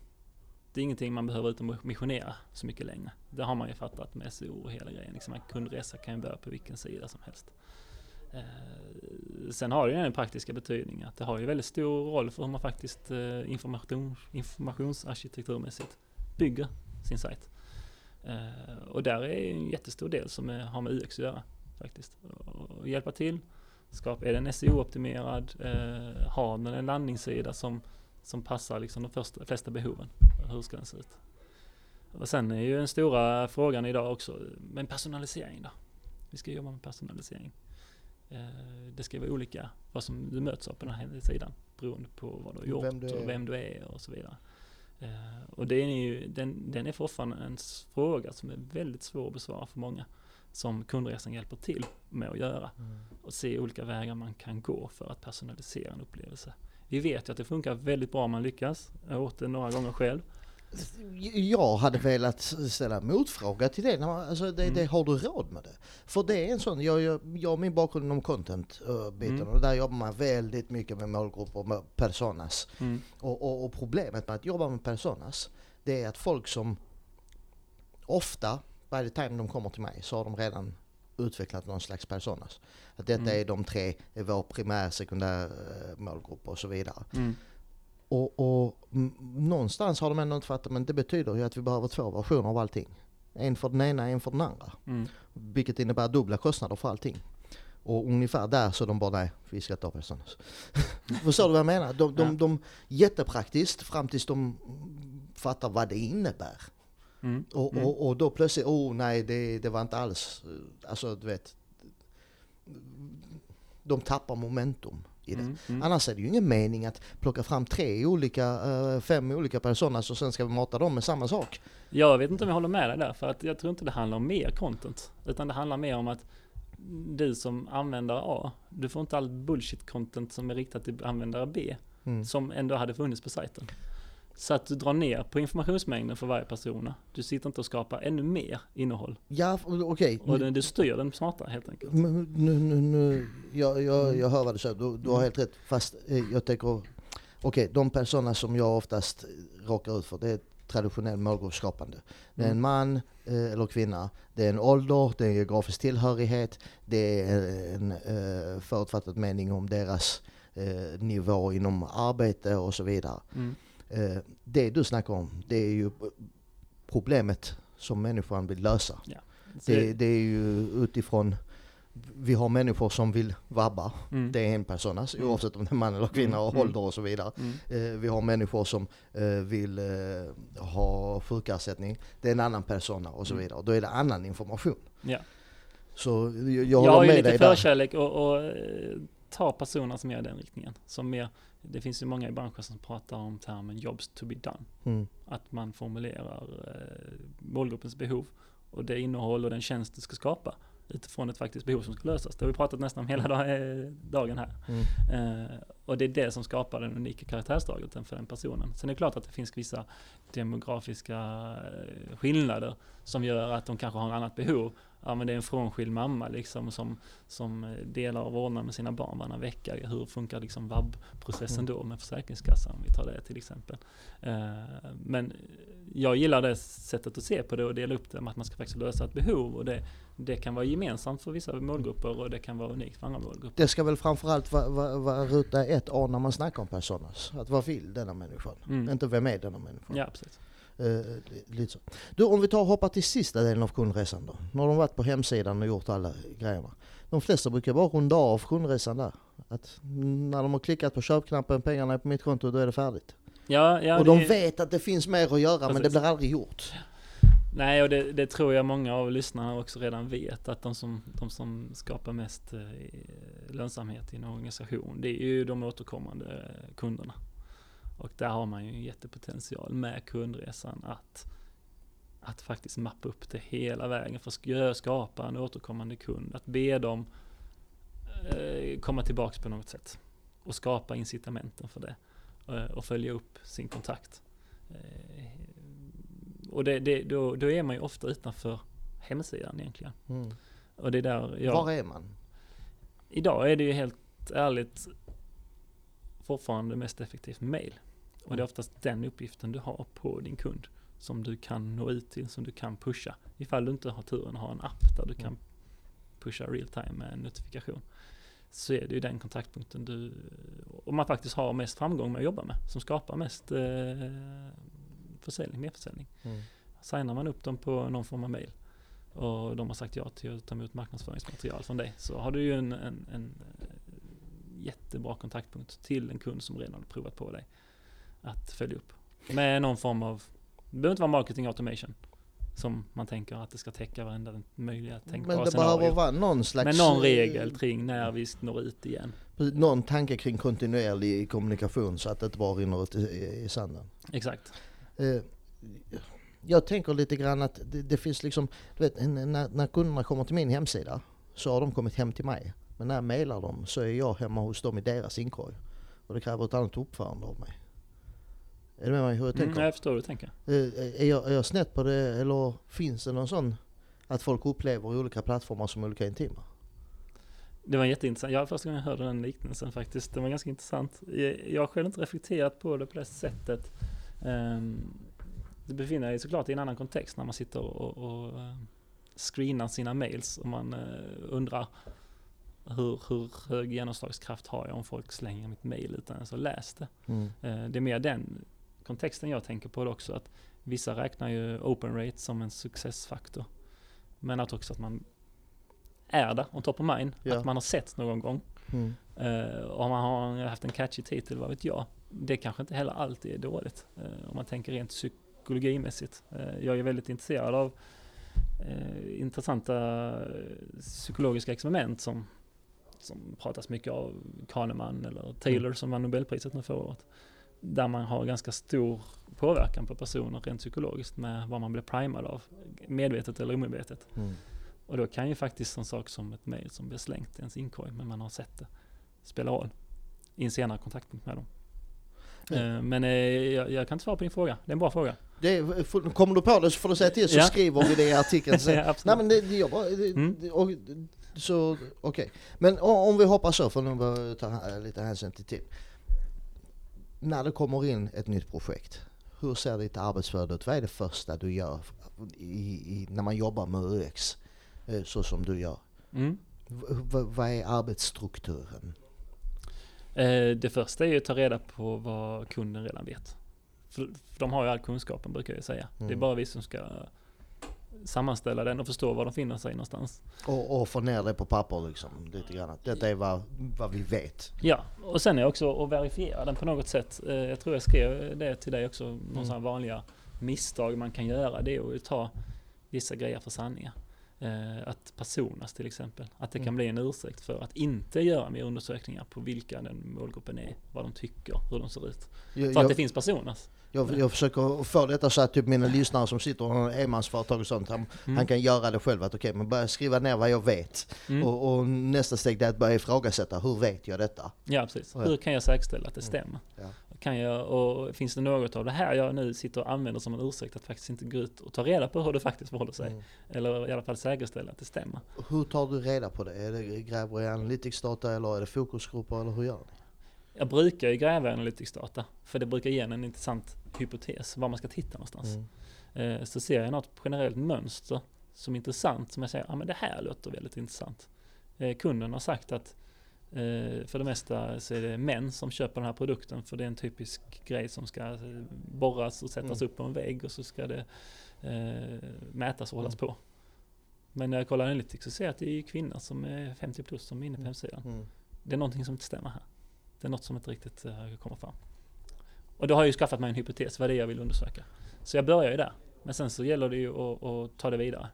det är ingenting man behöver ut och missionera så mycket längre. Det har man ju fattat med SEO och hela grejen. Liksom en kundresa kan ju börja på vilken sida som helst. Sen har det ju den praktiska betydningen att det har ju väldigt stor roll för hur man faktiskt eh, information, informationsarkitekturmässigt bygger sin sajt. Eh, och där är en jättestor del som är, har med UX att göra faktiskt. Och hjälpa till, skapa, är den SEO-optimerad, eh, har den en landningssida som, som passar liksom de första, flesta behoven? Hur ska den se ut? Och sen är ju den stora frågan idag också, men personalisering då? Vi ska jobba med personalisering. Eh, det ska vara olika vad som du möts av på den här sidan beroende på vad du har gjort Vem du och vem du är och så vidare. Eh, och det är ju, den, den är fortfarande en fråga som är väldigt svår att besvara för många som kundresan hjälper till med att göra och se olika vägar man kan gå för att personalisera en upplevelse. Vi vet ju att det funkar väldigt bra om man lyckas. Jag har gjort det några gånger själv. Jag hade velat ställa motfråga till det. Alltså det, Mm. det. Har du råd med det? För det är en sån, jag, jag, jag min bakgrund inom content-biten Mm. och där jobbar man väldigt mycket med målgrupper och med personas. Mm. Och, och, och problemet med att jobba med personas, det är att folk som ofta, the time de kommer till mig, så har de redan utvecklat någon slags personas. Att detta Mm. är de tre, är vår primär, sekundär eh, målgrupp och så vidare. Mm. Och, och någonstans har de ändå inte fattat, men det betyder ju att vi behöver två versioner av allting. En för den ena, en för den andra. Mm. Vilket innebär dubbla kostnader för allting. Och ungefär där så de bara, nej, vi ska inte ha personas. Förstår du vad jag menar? De, de, Ja. de, jättepraktiskt fram tills de fattar vad det innebär. Mm. Och, Mm. och, och då plötsligt, oh nej, det, det var inte alls, eh, alltså du vet. De tappar momentum i det. Mm. Mm. Annars är det ju ingen mening att plocka fram tre olika, eh, fem olika personer och sen ska vi mata dem med samma sak. Jag vet inte om jag håller med dig där, för att jag tror inte det handlar om mer content. Utan det handlar mer om att du som användare A, du får inte allt bullshit-content som är riktat till användare B, Mm. som ändå hade funnits på sajten. Så att du drar ner på informationsmängden för varje person. Du sitter inte och skapar ännu mer innehåll. Ja, okej. Och den, du styr den smartare helt enkelt. Nu, nu, nu, jag, jag, Mm. jag hör vad du säger, du, du har helt rätt. Fast eh, jag tänker, okej, de personer som jag oftast råkar ut för, det är traditionell målgruppsskapande. Det är en Mm. man eh, eller kvinna, det är en ålder, det är en geografisk tillhörighet, det är en eh, förutfattad mening om deras nivå inom arbete och så vidare. Mm. Eh, det du snackar om, det är ju problemet som människan vill lösa. Så Det, det är ju utifrån, vi har människor som vill vabba, mm. det är en person, alltså, Mm. oavsett om det är man eller kvinna och Mm. ålder och så vidare. Mm. Eh, vi har människor som eh, vill eh, ha sjukersättning, det är en annan persona och så Mm. vidare. Då är det annan information. Ja. Så jag, jag Jag håller har ju lite förkärlek och, och eh, ta personer som är i den riktningen. Som mer, det finns ju många i branschen som pratar om termen jobs to be done. Mm. Att man formulerar eh, målgruppens behov och det innehåll och den tjänst det ska skapa utifrån ett faktiskt behov som ska lösas. Det har vi pratat nästan om hela eh, dagen här. Mm. Eh, och det är det som skapar den unika karaktärsdraget för den personen. Sen är det klart att det finns vissa demografiska eh, skillnader som gör att de kanske har ett annat behov. Ja men det är en frånskild mamma liksom som, som eh, delar av vårdnaden med sina barn varannan vecka. Hur funkar liksom vab-processen då med Försäkringskassan om vi tar det till exempel. Eh, men jag gillar det sättet att se på det och dela upp det med att man ska faktiskt lösa ett behov och det, det kan vara gemensamt för vissa målgrupper och det kan vara unikt för andra målgrupper. Det ska väl framförallt vara va, va, ruta ett A när man snackar om personas. Att vad vill denna människan? Mm. Inte vem är denna människan? Ja, precis. Eh, li- lite så. Du, om vi tar och hoppar till sista delen av kundresan då. Nu har de varit på hemsidan och gjort alla grejerna. De flesta brukar bara runda av kundresan där. Att när de har klickat på köpknappen, pengarna är på mitt konto, då är det färdigt. Ja, ja, och de det- vet att det finns mer att göra men det Precis. blir aldrig gjort. Nej, och det, det tror jag många av lyssnarna också redan vet att de som, de som skapar mest eh, lönsamhet i en organisation, det är ju de återkommande kunderna. Och där har man ju en jättepotential med kundresan att, att faktiskt mappa upp det hela vägen för att sk- skapa en återkommande kund. Att be dem eh, komma tillbaks på något sätt och skapa incitamenten för det eh, och följa upp sin kontakt. Eh, och det, det, då, då är man ju ofta utanför hemsidan egentligen. Mm. Och det är där jag... Var är man? Idag är det ju helt ärligt fortfarande mest effektivt mail. Och det är oftast den uppgiften du har på din kund som du kan nå ut till, som du kan pusha. Ifall du inte har turen att ha en app där du kan Mm. pusha real time med en notifikation. Så är det ju den kontaktpunkten du, och man faktiskt har mest framgång med att jobba med, som skapar mest eh, försäljning, merförsäljning. Mm. Signar man upp dem på någon form av mail och de har sagt ja till att ta emot marknadsföringsmaterial från dig så har du ju en, en, en jättebra kontaktpunkt till en kund som redan har provat på dig att följa upp. Med någon form av, det behöver inte vara marketing automation som man tänker att det ska täcka varenda möjliga tänkbara Men det scenario. behöver vara någon slags... Men någon eh, regel kring när vi når ut igen. Någon tanke kring kontinuerlig kommunikation så att det inte bara rinner ut i, sanden. Exakt. Eh, jag tänker lite grann att det, det finns liksom, du vet, när, när kunderna kommer till min hemsida så har de kommit hem till mig. Men när jag mailar dem så är jag hemma hos dem i deras inkorg. Och det kräver ett annat uppförande av mig. Är du med mig hur jag Mm, tänker? jag förstår hur du tänker. Eh, är, jag, är jag snett på det eller finns det någon sån att folk upplever olika plattformar som olika intima? Det var jätteintressant. Jag första gången jag hörde den liknelsen faktiskt. Det var ganska intressant. Jag har själv inte reflekterat på det på det sättet. Um, det befinner sig såklart i en annan kontext när man sitter och, och eh, screenar sina mails och man eh, undrar hur, hur hög genomslagskraft har jag om folk slänger mitt mail utan ens att läst det. Mm. Eh, Det är mer den kontexten jag tänker på det också. Att vissa räknar ju open rate som en successfaktor. Men att också att man är där, on top of mind. Ja. Att man har sett någon gång. Mm. Uh, om man har haft en catchy titel, vad vet jag. Det kanske inte heller alltid är dåligt. eh, om man tänker rent psykologimässigt. Eh, jag är väldigt intresserad av eh, intressanta psykologiska experiment som, som pratas mycket av Kahneman eller Taylor Mm. som vann Nobelpriset nu förra året. Där man har ganska stor påverkan på personer rent psykologiskt med vad man blir primad av, medvetet eller omedvetet. Mm. Och då kan ju faktiskt en sak som ett mail som blir slängt i ens inkorg, men man har sett det, spela roll i en senare kontaktpunkt med dem. Eh, Men eh, jag, jag kan inte svara på din fråga. Det är en bra fråga. Det kommer du på det så får du säga till så Ja. skriver vi det i artikeln sen. Ja. Nej men det, jag bara, det, Mm. och, så okej. Men om vi hoppar så, för nu börjar jag ta lite hänsyn till tid. När det kommer in ett nytt projekt, hur ser ditt arbetsflöde ut? Vad är det första du gör i, i, när man jobbar med UX eh, så som du gör? Mm. Vad är arbetsstrukturen? Eh, det första är ju att ta reda på vad kunden redan vet. För, för de har ju all kunskapen brukar jag säga. Det är Mm. bara vi som ska sammanställa den och förstå var de finner sig någonstans. Och, och få ner det på papper liksom, lite grann. Detta är vad, vad vi vet. Ja, och sen är också att verifiera den på något sätt. Eh, Jag tror jag skrev det till dig också, någon Mm. vanliga misstag man kan göra. Det är att ta vissa grejer för sanningar. Eh, Att personas till exempel. Att det kan Mm. bli en ursäkt för att inte göra mer undersökningar på vilka den målgruppen är, vad de tycker, hur de ser ut. Jag, För att det jag, finns personas. Jag, jag försöker få detta så att typ mina lyssnare som sitter och har enmansföretag och sånt, han, Mm. han kan göra det själv. Att okej, men börja skriva ner vad jag vet. Mm. Och, och nästa steg är att börja ifrågasätta, hur vet jag detta? Ja, precis. Hur kan jag säkerställa att det Mm. stämmer? Ja. Kan jag, och finns det något av det här jag nu sitter och använder som en ursäkt att faktiskt inte gå ut och ta reda på hur det faktiskt förhåller sig? Mm. Eller i alla fall säkerställa att det stämmer. Hur tar du reda på det? Är det gräver i analytics-data eller är det fokusgrupper eller hur gör ni? Jag brukar ju gräva analytics-data, för det brukar ge en intressant hypotes, var man ska titta någonstans. Mm. Eh, Så ser jag något generellt mönster som är intressant, som jag säger, ja men det här låter väldigt intressant. Eh, Kunden har sagt att eh, för det mesta så är det män som köper den här produkten, för det är en typisk grej som ska borras och sättas Mm. upp på en vägg och så ska det eh, mätas och hållas Mm. på. Men när jag kollar Analytics så ser jag att det är kvinnor som är 50 plus som är inne på Mm. hemsidan. Mm. Det är någonting som inte stämmer här. Det är något som inte riktigt uh, kommer fram. Och då har jag ju skaffat mig en hypotes, vad det är jag vill undersöka. Så jag börjar ju där. Men sen så gäller det ju att, att ta det vidare.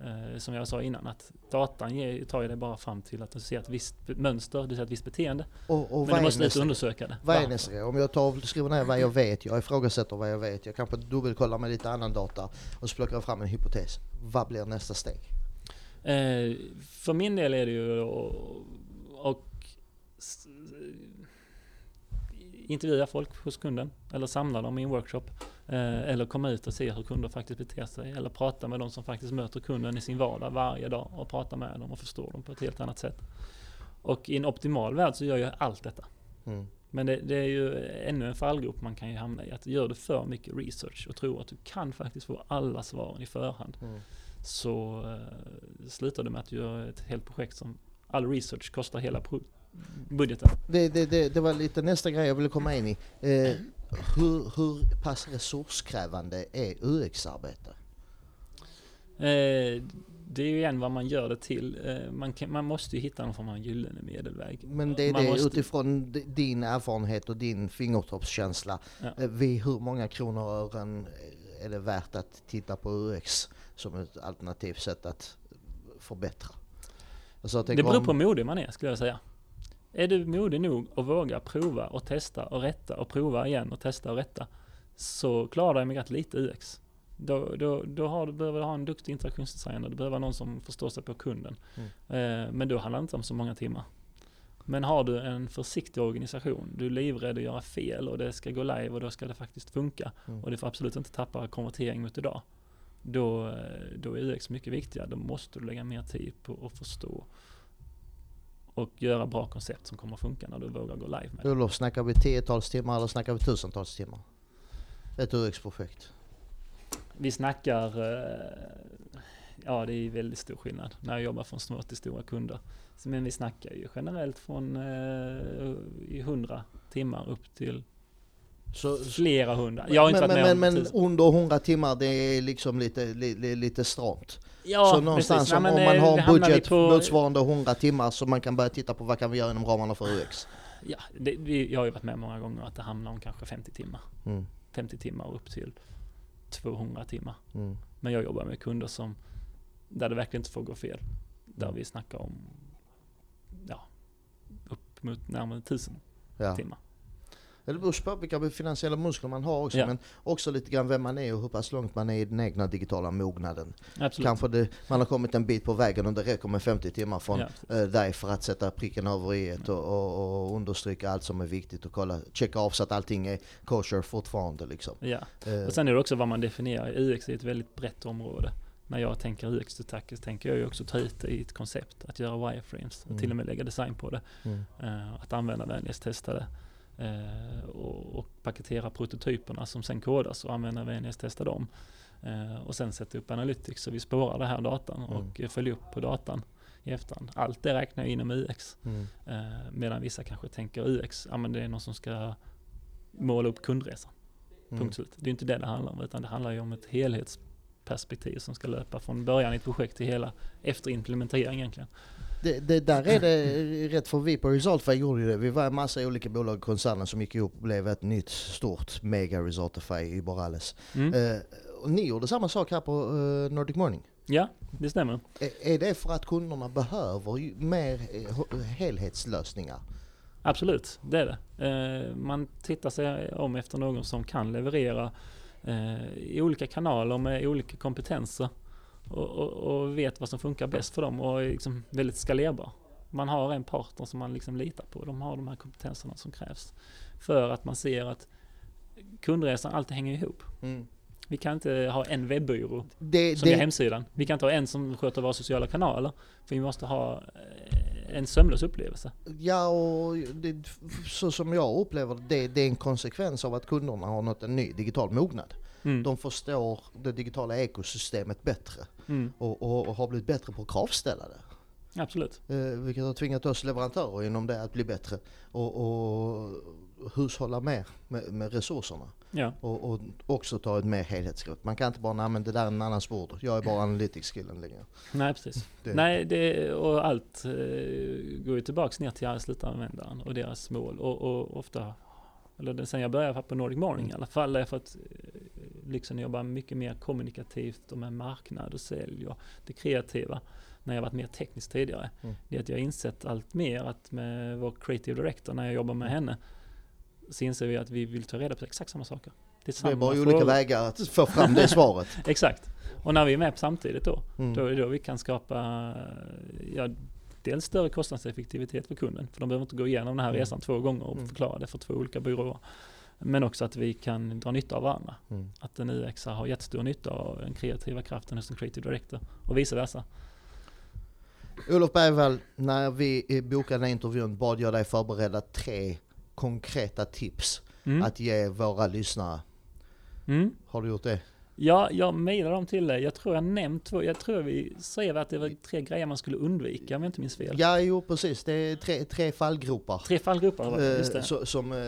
Eh, som jag sa innan, att datan ger, tar ju det bara fram till att du ser ett visst mönster, du ser ett visst beteende. Och, och Men du måste nästa undersöka det. Vad är nästa grej? Om jag tar skriver ner vad jag vet, jag ifrågasätter vad jag vet, jag kanske dubbelkollar med lite annan data och så plockar jag fram en hypotes. Vad blir nästa steg? Eh, för min del är det ju att och, s- intervjua folk hos kunden eller samla dem i en workshop. Eh, eller komma ut och se hur kunder faktiskt beter sig. Eller prata med de som faktiskt möter kunden i sin vardag varje dag och prata med dem och förstå dem på ett helt annat sätt. Och i en optimal värld så gör jag allt detta. Mm. Men det, det är ju ännu en fallgrop man kan ju hamna i. Att gör du för mycket research och tror att du kan faktiskt få alla svaren i förhand Mm. så eh, slutar det med att du gör ett helt projekt som all research kostar hela pro- budgeten. Det, det, det, det var lite nästa grej jag ville komma in i. Eh, hur, hur pass resurskrävande är UX-arbete? Eh, det är ju igen vad man gör det till. Eh, man, kan, man måste ju hitta någon form av gyllene medelväg. Men det är Man det måste- utifrån din erfarenhet och din fingertoppskänsla. Ja. Eh, vid hur många kronor och ören är det värt att titta på UX som ett alternativt sätt att förbättra? Alltså Det beror om- på hur modig man är skulle jag säga. Är du modig nog att våga prova och testa och rätta och prova igen och testa och rätta så klarar du dig med rätt lite UX. Då, då, då har du, behöver du ha en duktig interaktionsdesigner, du behöver någon som förstår sig på kunden. Eh, men då handlar det inte om så många timmar. Men har du en försiktig organisation, du är livrädd att göra fel och det ska gå live och då ska det faktiskt funka Mm. och du får absolut inte tappa konvertering mot idag. Då, då är UX mycket viktigare. Då måste du lägga mer tid på att förstå och göra bra koncept som kommer att funka när du vågar gå live med det. Olof, snackar vi tiotals timmar eller snackar vi tusentals timmar? Ett UX-projekt. Vi snackar, eh, ja det är väldigt stor skillnad när jag jobbar från små till stora kunder. Men vi snackar ju generellt från eh, i 100 timmar upp till Så, flera hundra. Jag har inte men, varit med men, om men under 100 timmar det är liksom lite, li, lite stramt. Ja, så någonstans precis. Nej, om, men, om man har en budget på- motsvarande 100 timmar så man kan börja titta på vad kan vi göra inom ramarna för UX. Ja, det, vi, jag har ju varit med många gånger att det hamnar om kanske 50 timmar. Mm, 50 timmar upp till 200 timmar. mm, Men jag jobbar med kunder som, där det verkligen inte får gå fel. Där Mm. vi snackar om, ja, upp mot närmare 1000 ja. timmar. Det beror på vilka finansiella muskler man har också Ja. men också lite grann vem man är och hur pass långt man är i den egna digitala mognaden. Absolut. Kanske det, man har kommit en bit på vägen och det räcker med 50 timmar från Ja, eh, dig för att sätta pricken över i och, och, och understryka allt som är viktigt och kolla, checka av så att allting är kosher fortfarande liksom. ja. Eh, Och sen är det också vad man definierar. UX är ett väldigt brett område. När jag tänker UX tack så tänker jag ju också ta ut det i ett koncept. Att göra wireframes, Mm. till och med lägga design på det. mm, Uh, att använda vänlighetstesta det. Eh, och, och paketera prototyperna som sen kodas och använda VNS testa dem. Eh, och sen sätta upp Analytics så vi spårar det här datan Mm. och följer upp på datan i efterhand. Allt det räknar jag inom UX. Mm. Eh, medan vissa kanske tänker UX, ja men det är någon som ska måla upp kundresan. Mm. Punkt slut. Det är inte det det handlar om, utan det handlar ju om ett helhetsperspektiv som ska löpa från början i ett projekt till hela efter implementering egentligen. Det, det där är det rätt för vi på Resultify gjorde ju det. Vi var en massa olika bolag och koncerner som gick ihop och blev ett nytt stort mega Resultify i Borales. Mm. Eh, och ni gjorde samma sak här på eh, Nordic Morning. Ja, det stämmer. Är, är det för att kunderna behöver mer eh, helhetslösningar? Absolut, det är det. Eh, man tittar sig om efter någon som kan leverera i olika kanaler med olika kompetenser och, och, och vet vad som funkar bäst för dem och är liksom väldigt skalerbar. Man har en partner som man liksom litar på. De har de här kompetenserna som krävs för att man ser att kundresan alltid hänger ihop. Vi kan inte ha en webbyrå Det, som är det, hemsidan. Vi kan inte ha en som sköter våra sociala kanaler. För vi måste ha eh, en sömlös upplevelse. ja, och det, så som jag upplever det, det, det är en konsekvens av att kunderna har nått en ny digital mognad. Mm. De förstår det digitala ekosystemet bättre Mm. och, och, och har blivit bättre på att kravställa det. Absolut. Eh, vilket har tvingat oss leverantörer inom det att bli bättre och, och hushålla mer med, med resurserna. Ja. Och, och också ta ett mer helhetsgrepp. Man kan inte bara, nej men det där är en annans bord. Jag är bara analytics-killen längre. Nej, precis. Det- Nej, det, och allt eh, går ju tillbaks ner till slutanvändaren och deras mål. Och, och ofta, eller sen jag började på Nordic Morning i alla fall, är för att eh, liksom jobba mycket mer kommunikativt och med marknad och sälj och det kreativa. När jag varit mer tekniskt tidigare. Mm. Det är att jag har insett allt mer att med vår creative director, när jag jobbar med henne, så inser vi att vi vill ta reda på exakt samma saker. Det är, Det är bara samma olika frågor. vägar att få fram det svaret. Exakt. Och när vi är med samtidigt då, Mm. då är det då vi kan skapa ja, dels större kostnadseffektivitet för kunden, för de behöver inte gå igenom den här Mm. resan två gånger och Mm. förklara det för två olika byråer. Men också att vi kan dra nytta av varandra. Mm. Att en UX har jättestor nytta av den kreativa kraften hos en creative director och vice versa. Olof Bergvall, när vi bokade den här intervjun bad jag dig förbereda tre konkreta tips Mm. att ge våra lyssnare. Mm. Har du gjort det? Ja, jag mejlade dem till dig. Jag tror jag nämnt två. Jag tror vi skrev att det var tre grejer man skulle undvika om jag inte minns fel. Ja, jo precis. Det är tre, tre fallgropar. Tre fallgrupper var det, just Eh, det. så, som, eh,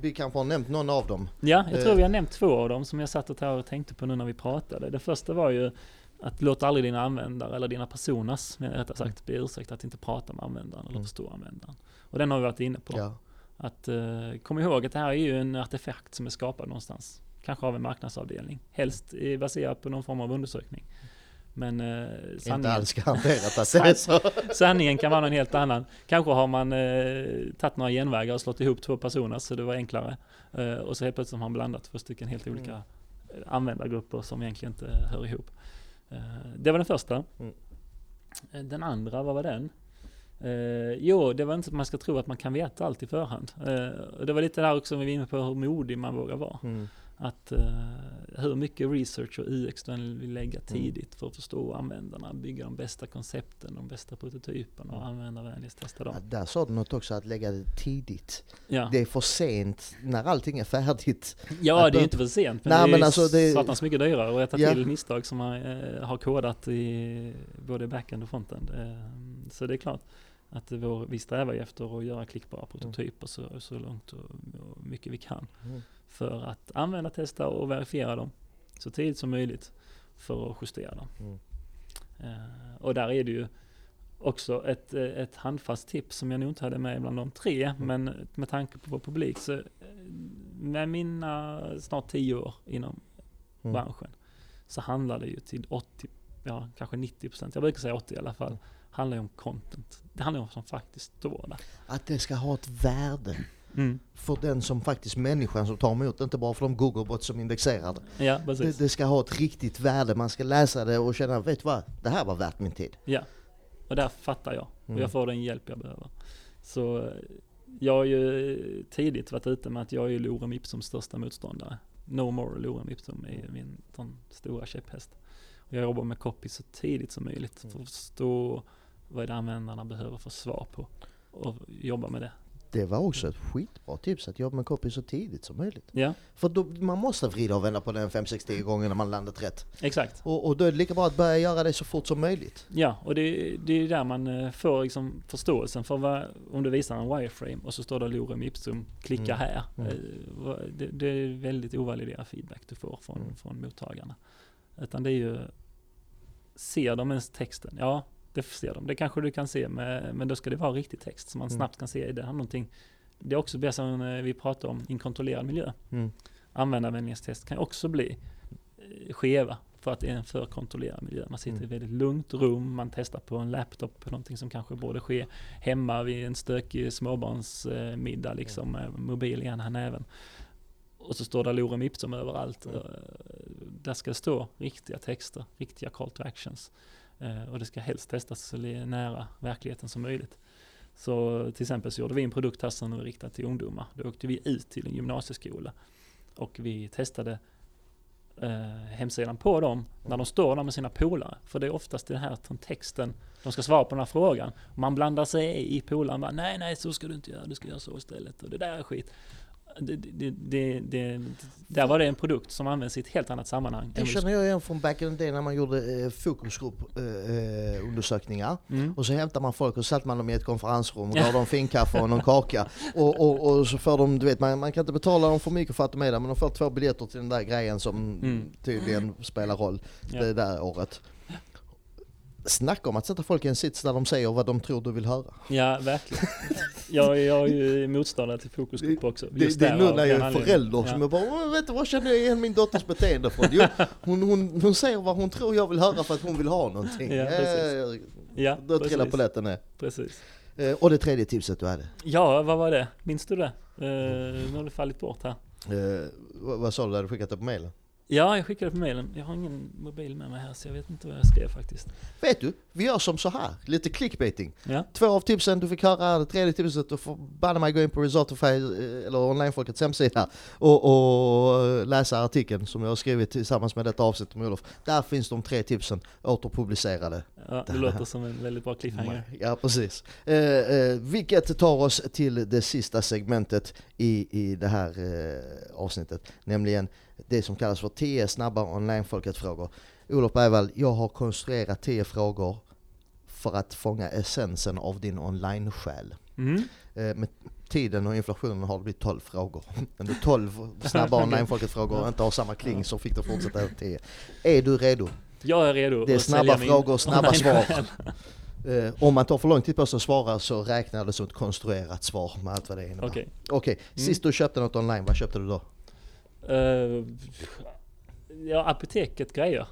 vi kanske har nämnt någon av dem. Ja, jag tror Eh. vi har nämnt två av dem som jag satt och här och tänkte på nu när vi pratade. Det första var ju att låta aldrig dina användare, eller dina personas, rättare sagt, be ursäkt att inte prata med användaren eller Mm. förstå användaren. Och den har vi varit inne på. Ja. Att eh, kom ihåg att det här är ju en artefakt som är skapad någonstans. Kanske av en marknadsavdelning. Helst baserat på någon form av undersökning. Men eh, Inte sanningen, alls garanterat att det är så. sanningen kan vara någon helt annan. Kanske har man eh, tagit några genvägar och slått ihop två personer så det var enklare. Eh, och så helt plötsligt har man blandat två stycken helt olika Mm. användargrupper som egentligen inte hör ihop. Eh, det var den första. Mm. Eh, Den andra, vad var den? Eh, jo, det var inte att man ska tro att man kan veta allt i förhand. Eh, det var lite där också vi var inne på hur modig man vågar vara. Mm. Att eh, hur mycket research och UX du än vill lägga tidigt för att förstå användarna, bygga de bästa koncepten, de bästa prototyperna och användarvänligt testa dem. Ja, där sa du något också, att lägga det tidigt. Ja, Det är för sent när allting är färdigt. ja att det är inte för sent, men Nej, det är men alltså det- satans mycket dyrare att rätta Ja. till misstag som man eh, har kodat i både backend och frontend. Eh, så det är klart att vår, vi strävar efter att göra klickbara prototyper så, så långt och, och mycket vi kan. Mm. För att använda, testa och verifiera dem så tidigt som möjligt för att justera dem. Mm. Eh, och där är det ju också ett, eh, ett handfast tips som jag nog inte hade med bland de tre, Mm. men med tanke på vår publik så eh, med mina snart tio år inom Mm. branschen så handlar det ju till 80, ja kanske 90 procent, jag brukar säga 80 i alla fall, Mm. handlar ju om content. Det handlar om vad som faktiskt står där. Att det ska ha ett värde Mm. för den som faktiskt människan som tar emot inte bara för de Googlebots som indexerar det. Ja, det. Det ska ha ett riktigt värde, man ska läsa det och känna, vet du vad, det här var värt min tid. Ja, och där fattar jag. Och Mm. jag får den hjälp jag behöver. Så jag har ju tidigt varit ute med att jag är Lorem Ipsums största motståndare. No more Lorem Ipsum är min sån stora käpphäst. Och jag jobbar med copy så tidigt som möjligt Mm. för att förstå vad är det användarna behöver få svar på. Och jobba med det det var också ett skitbra tips att jobba med copy så tidigt som möjligt. Ja, För då, man måste vrida och vända på den 5-6-10 gånger när man landat rätt. exakt. Och, och då är det lika bra att börja göra det så fort som möjligt. Ja, och det, det är där man eh, får liksom förståelsen för vad, om du visar en wireframe och så står det lorem ipsum, klicka Mm. här. Mm. Eh, Det, det är väldigt ovaliderad feedback du får från, Mm. från mottagarna. Utan det är ju, ser de ens texten? Ja, det ser de. Det kanske du kan se, med, men då ska det vara riktig text så man Mm. snabbt kan se, är det här någonting? Det är också det som vi pratar om, i en kontrollerad miljö. Mm. Användarvänlighetstest kan också bli eh, skeva för att det är en för kontrollerad miljö. Man sitter i Mm. ett väldigt lugnt rum, man testar på en laptop, på någonting som kanske borde ske hemma vid en stökig småbarnsmiddag, liksom med mobil i ena näven. Och så står det lorem ipsum överallt. Mm. Eh, Där ska det stå riktiga texter, riktiga call to actions. Eh, och det ska helst testas så nära verkligheten som möjligt. Så till exempel så gjorde vi en produkt här som var riktad till ungdomar. Då åkte vi ut till en gymnasieskola och vi testade eh, hemsidan på dem när de står där med sina polare. För det är oftast i den här texten, de ska svara på den här frågan. Man blandar sig i polaren bara, nej nej så ska du inte göra, du ska göra så istället. Och det där är skit. Det, det, det, där var det en produkt som används i ett helt annat sammanhang. Det känner jag igen från back in the day när man gjorde eh, fokusgruppundersökningar. Eh, undersökningar. Mm. och så hämtar man folk och satte man dem i ett konferensrum och gav dem finkaffe och någon kaka. Och, och, och så får de, du vet man, man kan inte betala dem för mycket för att de är där men de får två biljetter till den där grejen som Mm. tydligen spelar roll Ja. det där året. Snacka om att sätta folk i en sits där de säger vad de tror du vill höra. Ja, verkligen. Jag, jag är ju motståndare till fokusgrupp också. Det, det är nu när jag är förälder som Ja. jag bara, "Åh, vet du vad känner jag igen min dotters beteende från? Jo, hon, hon, hon säger vad hon tror jag vill höra för att hon vill ha någonting. Ja, precis. Eh, Ja, Då trillar precis. polletten ner. precis. Eh, Och det tredje tipset du hade? Ja, vad var det? Minns du det? Uh, nu har det fallit bort här. Eh, vad, vad sa du, du hade skickat det på mailen? Ja, jag skickade på mailen. Jag har ingen mobil med mig här så jag vet inte vad jag skrev faktiskt. Vet du, vi gör som så här, lite clickbaiting. Ja, Två av tipsen du fick höra, det tredje tipset du får banne mig gå in på Resortify eh, eller Onlinefolkets hemsida och, och läsa artikeln som jag har skrivit tillsammans med detta avsnitt med Olof. Där finns de tre tipsen återpublicerade. ja det låter som en väldigt bra cliffhanger. Ja, precis. Eh, eh, vilket tar oss till det sista segmentet i, i det här eh, avsnittet, nämligen det som kallas för 10 snabba onlinefolket-frågor. Olof Bergvall, jag har konstruerat 10 frågor för att fånga essensen av din online-själ. Mm. Eh, med tiden och inflationen har det blivit 12 frågor. Men är 12 snabba onlinefolket-frågor och inte har samma kling så fick du fortsätta till 10. Är du redo? Jag är redo Det är snabba frågor, snabba online-själ. Eh, om man tar för lång tid på sig att svara så räknar det som ett konstruerat svar med allt vad det innebär. Okej. Okej, Mm. sist du köpte något online, vad köpte du då? Eh, ja, apoteket grejer.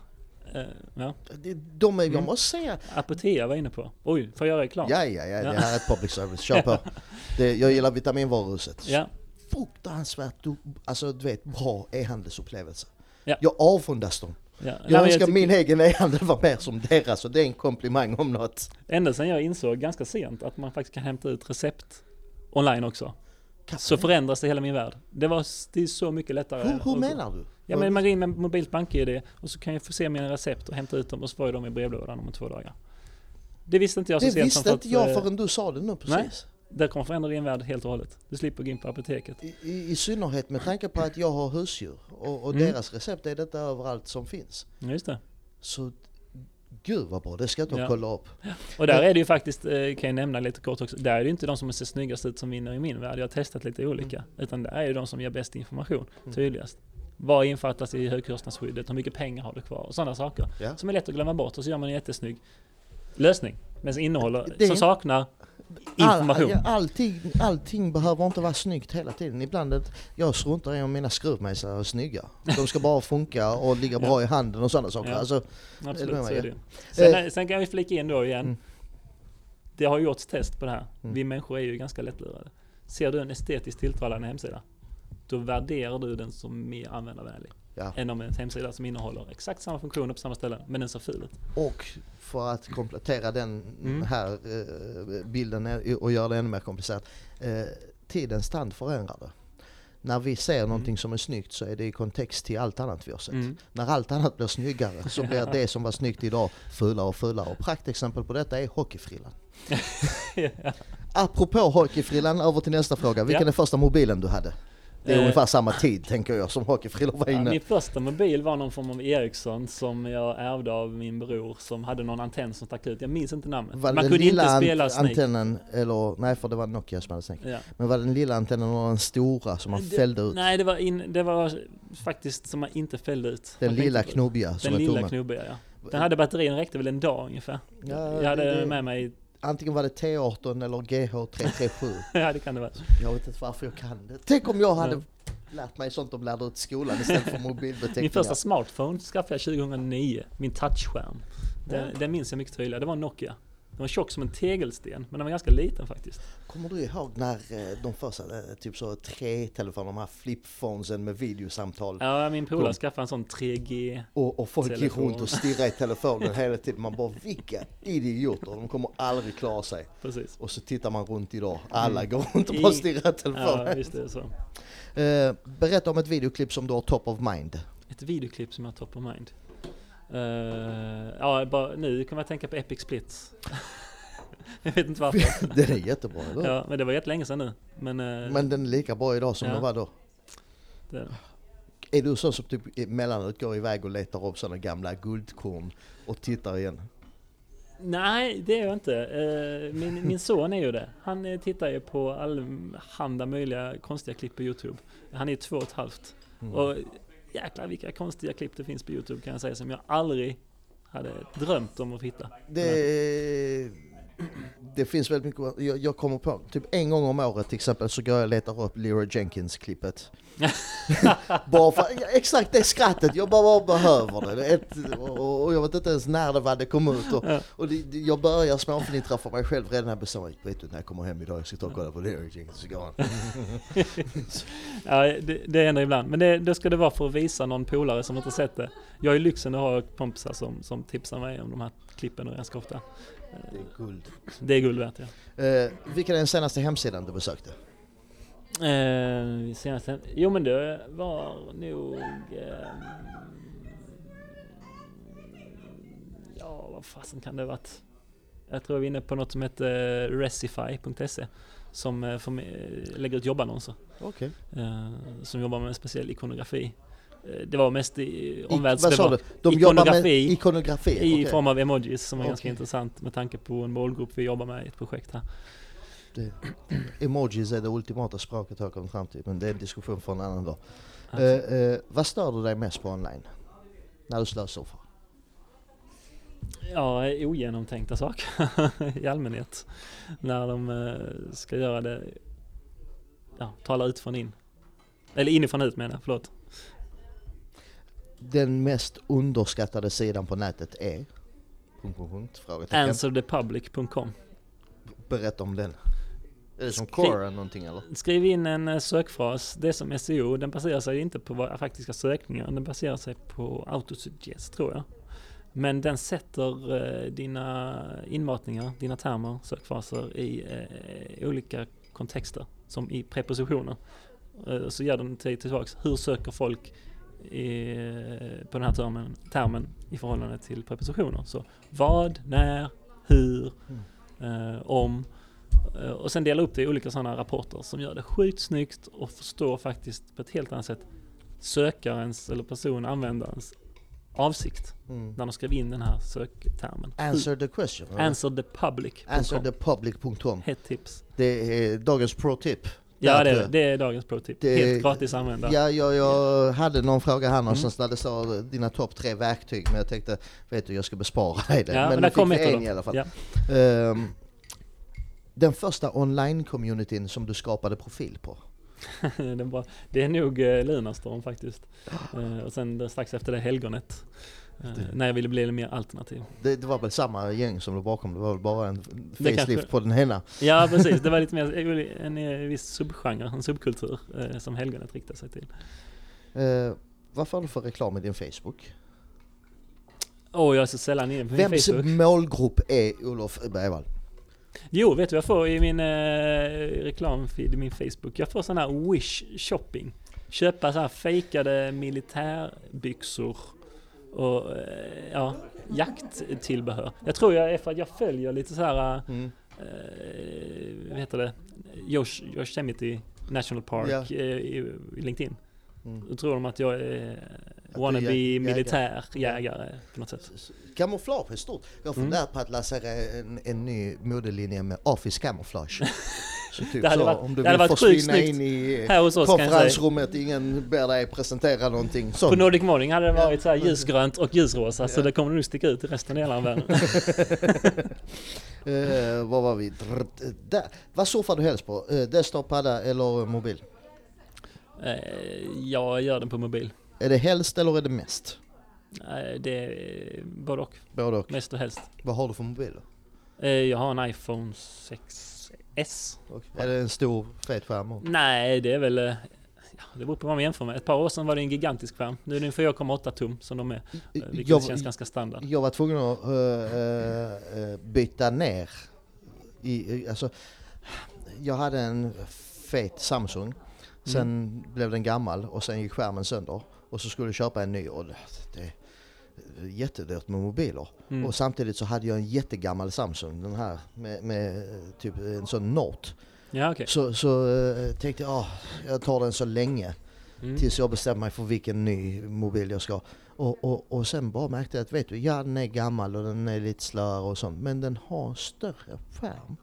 Eh, ja, Det- De är, jag Mm. måste säga, Apotea var jag inne på. Oj, får jag göra reklam? ja ja ja, det här är ett public service, kör på. Det, jag gillar vitaminvaruhuset. Ja, Fruktansvärt du, alltså, du vet, bra e-handelsupplevelse. Ja. Jag avundas dem. ja. Nej, Jag önskar tycker- min egen e-handel var mer som deras och det är en komplimang om något. Ända sedan jag insåg ganska sent att man faktiskt kan hämta ut recept online också. Så det? förändras det hela min värld. Det var det är så mycket lättare. hur, hur menar du? Ja men man går in med mobilt bank-id och så kan jag få se mina recept och hämta ut dem och så får jag dem i brevlådan om två dagar. Det visste inte jag så det sent visste som inte jag eh, förrän du sa det nu precis. Det kommer förändra din värld helt och hållet. Du slipper gå in på apoteket. I, i, I synnerhet med tanke på att jag har husdjur och, och Mm. deras recept är detta överallt som finns. Just det. Så gud vad bra, det ska jag ta och Ja. kolla upp. Och där är det ju faktiskt, eh, kan jag nämna lite kort också, där är det inte de som ser snyggast ut som vinner i min värld. Jag har testat lite olika. Utan där är det de som ger bäst information, Mm. tydligast. Vad infattas i högkostnadsskyddet? Hur mycket pengar har du kvar? Och sådana saker. Ja. Som är lätt att glömma bort och så gör man en jättesnygg lösning. Men som innehåller, som saknar information. All, allting, allting behöver inte vara snyggt hela tiden. Ibland, är det- jag struntar i om mina skruvmejslar är snygga. De ska bara funka och ligga bra Ja. i handen och sådana saker. Ja. Alltså, Absolut, så Ja. är det. Sen, Eh. är- sen kan vi flika in då igen. Mm. Det har gjorts test på det här. Mm. Vi människor är ju ganska lättlurade. Ser du en estetiskt tilltalande hemsida, då värderar du den som mer användarvänlig. Ja. Än om en hemsida som innehåller exakt samma funktioner på samma ställe, men den ser ful ut. Och för att komplettera den Mm. här eh, bilden och göra det ännu mer komplicerat. Eh, tidens tand förändrar det. när vi ser någonting som är snyggt så är det i kontext till allt annat vi har sett. Mm. När allt annat blir snyggare så blir det som var snyggt idag fulare och fulare. Och praktexempel på detta är hockeyfrillan. ja. Apropå hockeyfrillan, över till nästa fråga. Vilken Ja. är första mobilen du hade? Det är Eh, ungefär samma tid tänker jag som hockeyfrillor var Ja, inne. min första mobil var någon form av Ericsson som jag ärvde av min bror som hade någon antenn som stack ut. Jag minns inte namnet. Var Man kunde lilla inte ant- spela Snake. antennen, eller nej för det var Nokia som hade Snake. Ja. Men var den lilla antennen eller den stora som man Det- fällde ut? Nej, det var, in, det var faktiskt som man inte fällde ut. Den Man lilla knubbiga som Den lilla knubbiga, ja. Den hade batterien räckte väl en dag ungefär. Ja, jag hade det- med mig, Antingen var det T18 eller GH337. ja det kan det vara. jag vet inte varför jag kan det. Tänk om jag hade lärt mig sånt de lärde ut i skolan istället för mobilbeteckningar. Min första smartphone skaffade jag 2009, min touchskärm. Den, den minns jag mycket tydligt, det var en Nokia. Den var tjock som en tegelsten, men den var ganska liten faktiskt. Kommer du ihåg när eh, de första, eh, typ så tre telefoner, de här flipphonesen med videosamtal Ja, min polare skaffade en sån 3G. och, och folk gick runt och stirrade i telefonen hela tiden. Man bara vilka idioter, de kommer aldrig klara sig. Precis. Och så tittar man runt idag, alla går runt och Mm. Bara stirrar i Ja, telefonen. visst är det så. Eh, berätta om ett videoklipp som du har top of mind. Ett videoklipp som jag har top of mind. Eh, ja, bara, nu kommer jag tänka på Epic Splits. jag vet inte varför. Den är jättebra, eller? Ja, men det var jättelänge sedan nu. Men, eh, Men den är lika bra idag som Ja. den var då. det, Är du sån som typ emellanåt går iväg och letar upp sådana gamla guldkorn och tittar igen? nej, det är jag inte. Eh, min, min son är ju det. Han tittar ju på allehanda möjliga konstiga klipp på Youtube. Han är två och ett halvt. Mm. Och jäklar vilka konstiga klipp det finns på Youtube kan jag säga som jag aldrig hade drömt om att hitta. Det, det finns väldigt mycket, jag, jag kommer på, typ en gång om året till exempel så går jag och letar upp Leroy Jenkins-klippet. bara för, exakt det skrattet, jag bara, bara behöver det. Ett, och, och jag vet inte ens när det var det kom ut. Och, och det, jag börjar småfnittra för mig själv redan när jag bestämmer. Vet du när jag kommer hem idag, jag ska ta och kolla på han. Ja, det, det händer ibland. Men det, det ska det vara för att visa någon polare som inte sett det. Jag ju lyxen att ha kompisar som, som tipsar mig om de här klippen och ganska ofta. Det är guld. Det är guld värt ja. Eh, vilken är den senaste hemsidan du besökte? Eh, senaste, jo men det var nog... Eh, ja, vad fasen kan det ha varit? Jag tror vi är inne på något som heter recify.se som eh, får med, lägger ut jobbannonser. Okej. Eh, som jobbar med speciell ikonografi. Eh, det var mest i I- Vad sa du? De Ikonografi. ikonografi? i form av emojis som är ganska Okej. intressant med tanke på en målgrupp vi jobbar med i ett projekt här. Det, emojis är det ultimata språket har jag kommit fram till, men det är en diskussion för en annan dag. Alltså, Eh, eh, vad stör du dig mest på online? När du slösurfar? Ja, ogenomtänkta saker i allmänhet. När de eh, ska göra det, ja, tala ut från in. Eller inifrån ut menar jag, förlåt. Den mest underskattade sidan på nätet är? Answerthepublic.com. Berätta om den. Är det som eller någonting eller? Skriv in en eh, sökfras. Det är som SEO. Den baserar sig inte på vad faktiska sökningar. Den baserar sig på autosuggest tror jag. Men den sätter eh, dina inmatningar, dina termer, sökfraser i eh, olika kontexter. Som i prepositioner. Eh, så ger den till tillbaks. Hur söker folk i, på den här termen, termen i förhållande till prepositioner? Så vad, när, hur, eh, om. Eh, Och sen dela upp det i olika sådana rapporter som gör det sjukt snyggt och förstår faktiskt på ett helt annat sätt sökarens eller person, användarens avsikt Mm. när de skrev in den här söktermen. Answer the question. Answer the public. Answerthepublic.com. Hett tips. Det är dagens pro-tip. Ja det är, det är dagens pro-tip. Det- Helt gratis använda. Ja, jag, jag hade någon fråga här Mm. någonstans där det står dina topp tre verktyg, men jag tänkte, vet du, jag ska bespara dig det. Ja, men, där fick kom av en i alla fall. Ja. Ehm, den första online-communityn som du skapade profil på? det, är det är nog eh, Lunarstorm faktiskt. Eh, och sen det, strax efter det Helgonet. Eh, när jag ville bli lite mer alternativ. Det, det var väl samma gäng som låg bakom, det var väl bara en Det facelift kanske- på den ena. Ja precis, det var lite mer en, en viss subgenre, en subkultur eh, som Helgonet riktar sig till. Uh, vad får du för reklam i din Facebook? Åh, jag är så sällan inne på min Vems Facebook. målgrupp är Olof Bergvall? Jo, vet du vad jag får i min eh, reklamfeed i min Facebook? Jag får sån här wish shopping. Köpa så här fejkade militärbyxor och eh, ja, jakttillbehör. Jag tror jag är för att jag följer lite så här, Mm. eh, vad heter det, Yosh- Yosemite National Park Ja. eh, i, i LinkedIn. Mm. Då tror de att jag är är wannabe jä- militär jägare. på något sätt. Kamouflage är stort. Jag Mm. funderar på att lansera en, en ny modelinje med office camouflage. Så typ Det hade så, varit- om du vill försvinna in i Här hos oss konferensrummet, ingen ber dig presentera någonting. På Sånt. Nordic Morning hade det varit så här ljusgrönt och ljusrosa så Ja. det kommer nog sticka ut i resten av hela världen. Eh, vad var vi? Drrt, Där. Vad surfar du helst på? Eh, desktop, padda eller mobil? Eh, jag gör den på mobil. Är det helst eller är det mest? Eh, det är både och. Både och. Mest och helst. Vad har du för mobil? då? Eh, jag har en iPhone 6S. Är det en stor fet skärm? Nej, det är väl... eh, Ja, det beror på vad man jämför med. Ett par år sedan var det en gigantisk skärm. Nu är det en 4,8 tum som de är. eh, Vilket Jag, känns ganska standard. jag var tvungen att eh, eh, byta ner. I, i- alltså, jag hade en fet Samsung. Sen Mm. blev den gammal och sen gick skärmen sönder. Och så skulle jag köpa en ny och det, det är jättedyrt med mobiler. Mm. Och samtidigt så hade jag en jättegammal Samsung, den här med, med typ en sån Note. Ja, okej. Så, så eh, tänkte jag, ah, jag tar den så länge Mm. tills jag bestämmer mig för vilken ny mobil jag ska. Och, och, och sen bara märkte jag att vet du, ja den är gammal och den är lite slöare och sånt, men den har en större skärm.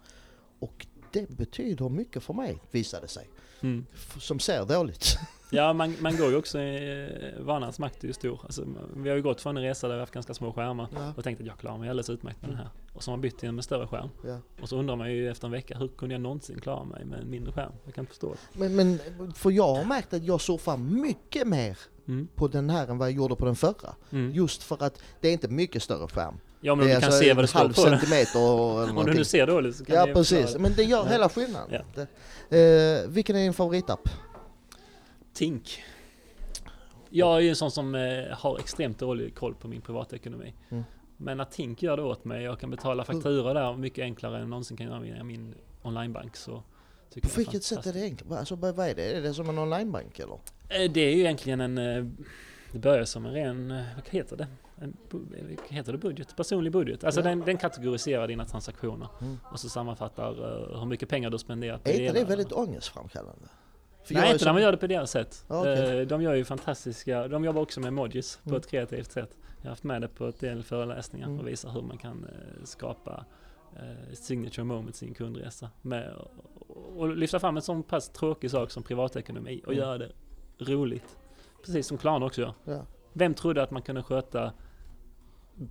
Och det betyder mycket för mig, visade sig. Mm. Som ser dåligt. Ja, man, man går ju också i... eh, Vanans makt är ju stor. Alltså, vi har ju gått från en resa där vi haft ganska små skärmar Ja. och tänkt att jag klarar mig alldeles utmärkt med den här. Och så har man bytt till en med större skärm. Ja. Och så undrar man ju efter en vecka, hur kunde jag någonsin klara mig med en mindre skärm? Jag kan inte förstå det. Men, men för jag har märkt att jag surfar mycket mer Mm. på den här än vad jag gjorde på den förra. Mm. Just för att det är inte mycket större skärm. Ja, men om du kan alltså se vad det står på centimeter eller Om du nu ser dåligt så kan Ja precis, men det gör Ja. hela skillnaden. Ja. Det, eh, vilken är din favoritapp? Tink. Jag är ju en sån som eh, har extremt dålig koll på min privatekonomi. Mm. Men när Tink gör det åt mig, jag kan betala fakturor där mycket enklare än någonsin kan göra via min onlinebank så På vilket sätt är det enkelt? Alltså, vad är det? Är det som en onlinebank eller? Eh, Det är ju egentligen en... eh, Det börjar som en ren... Vad heter det? En, heter det? Budget? Personlig budget. Alltså Ja. den, den kategoriserar dina transaktioner. Mm. Och så sammanfattar eh, hur mycket pengar du spenderar på Är inte det väldigt ångestframkallande? För Nej, inte när man gör det på deras sätt. Okej. Eh, De gör ju fantastiska... De jobbar också med emojis på Mm. ett kreativt sätt. Jag har haft med det på ett del föreläsningar Mm. och visar hur man kan eh, skapa signature moments i en kundresa. Med, och lyfta fram en sån pass tråkig sak som privatekonomi och Mm. göra det roligt. Precis som Klarna också gör. Ja. Vem trodde att man kunde sköta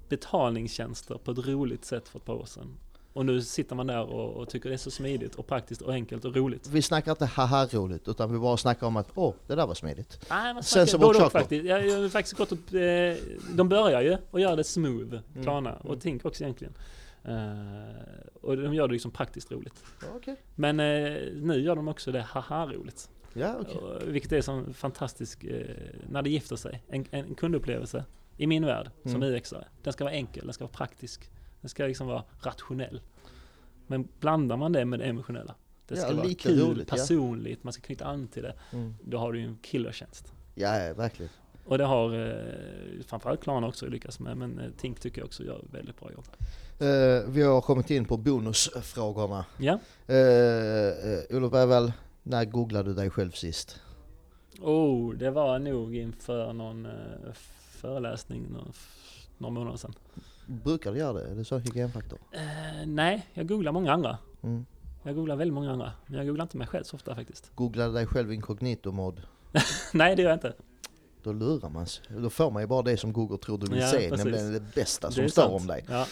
betalningstjänster på ett roligt sätt för ett par år sedan? Och nu sitter man där och, och tycker det är så smidigt och praktiskt och enkelt och roligt. Vi snackar inte haha roligt utan vi bara snackar om att åh, det där var smidigt. Nej, man snackar både och faktiskt. Jag, jag har faktiskt gått upp, eh, de börjar ju och gör det smooth, Mm. Och Mm. Tink också egentligen. Eh, och de gör det liksom praktiskt roligt. Ja, okej. Men eh, nu gör de också det haha roligt. Ja, okej. Och Vilket är så fantastiskt eh, när det gifter sig. En, en kundupplevelse i min värld som Mm. UX-are. Den ska vara enkel, den ska vara praktisk. Den ska liksom vara rationell. Men blandar man det med det emotionella. Det Ja, ska vara lite kul, roligt, ja. personligt, man ska knyta an till det. Mm. Då har du ju en killertjänst. Ja, ja, verkligen. Och det har eh, framförallt Klarna också lyckats med. Men eh, Tink tycker jag också gör väldigt bra jobb. Eh, vi har kommit in på bonusfrågorna. Ja. Uh, uh, Olof Bergvall, när googlade du dig själv sist? Oh, det var nog inför någon eh, föreläsning någon, några månader sedan. Brukar du göra det? Är det så hygienfaktor? Eh, nej, jag googlar många andra. Mm. Jag googlar väldigt många andra. Men jag googlar inte mig själv så ofta faktiskt. Googlade dig själv inkognito mode? nej, det gör jag inte. Då lurar man sig. Då får man ju bara det som Google tror du vill Ja, se, precis. nämligen det bästa Det som är står sant. om dig. Ja.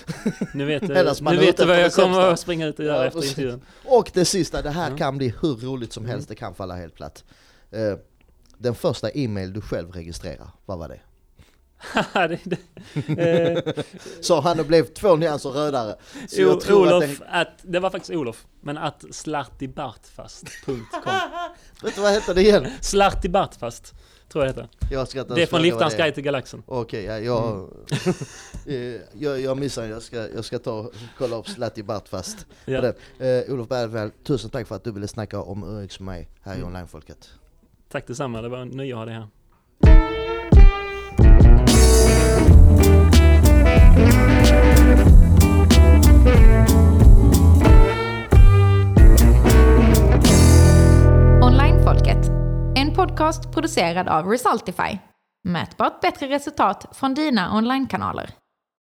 Nu vet du, nu vet du vad jag det kommer att springa ut och göra Ja, efter precis. intervjun. Och det sista, det här Ja. kan bli hur roligt som Mm. helst, det kan falla helt platt. Eh, den första e-mail du själv registrerar, vad var det? det, det, eh, Sa han och blev två nyanser rödare. Så jag tror Olof, att att det, det, var faktiskt Olof, men att slartibartfast.com vet du vad hette det igen? Slartibartfast. tror jag det heter. Jag ska Det är från Liftarens det guide till galaxen. Okej, ja, jag, Mm. eh, jag, jag missar jag ska, jag ska ta och kolla upp Slatti Bartfast. Ja. Eh, Olof Bergvall, tusen tack för att du ville snacka om UX med mig här i Mm. Onlinefolket. Tack detsamma, det var en nöje att ha dig här. Podcast producerad av Resultify. Mätbart bättre resultat från dina onlinekanaler.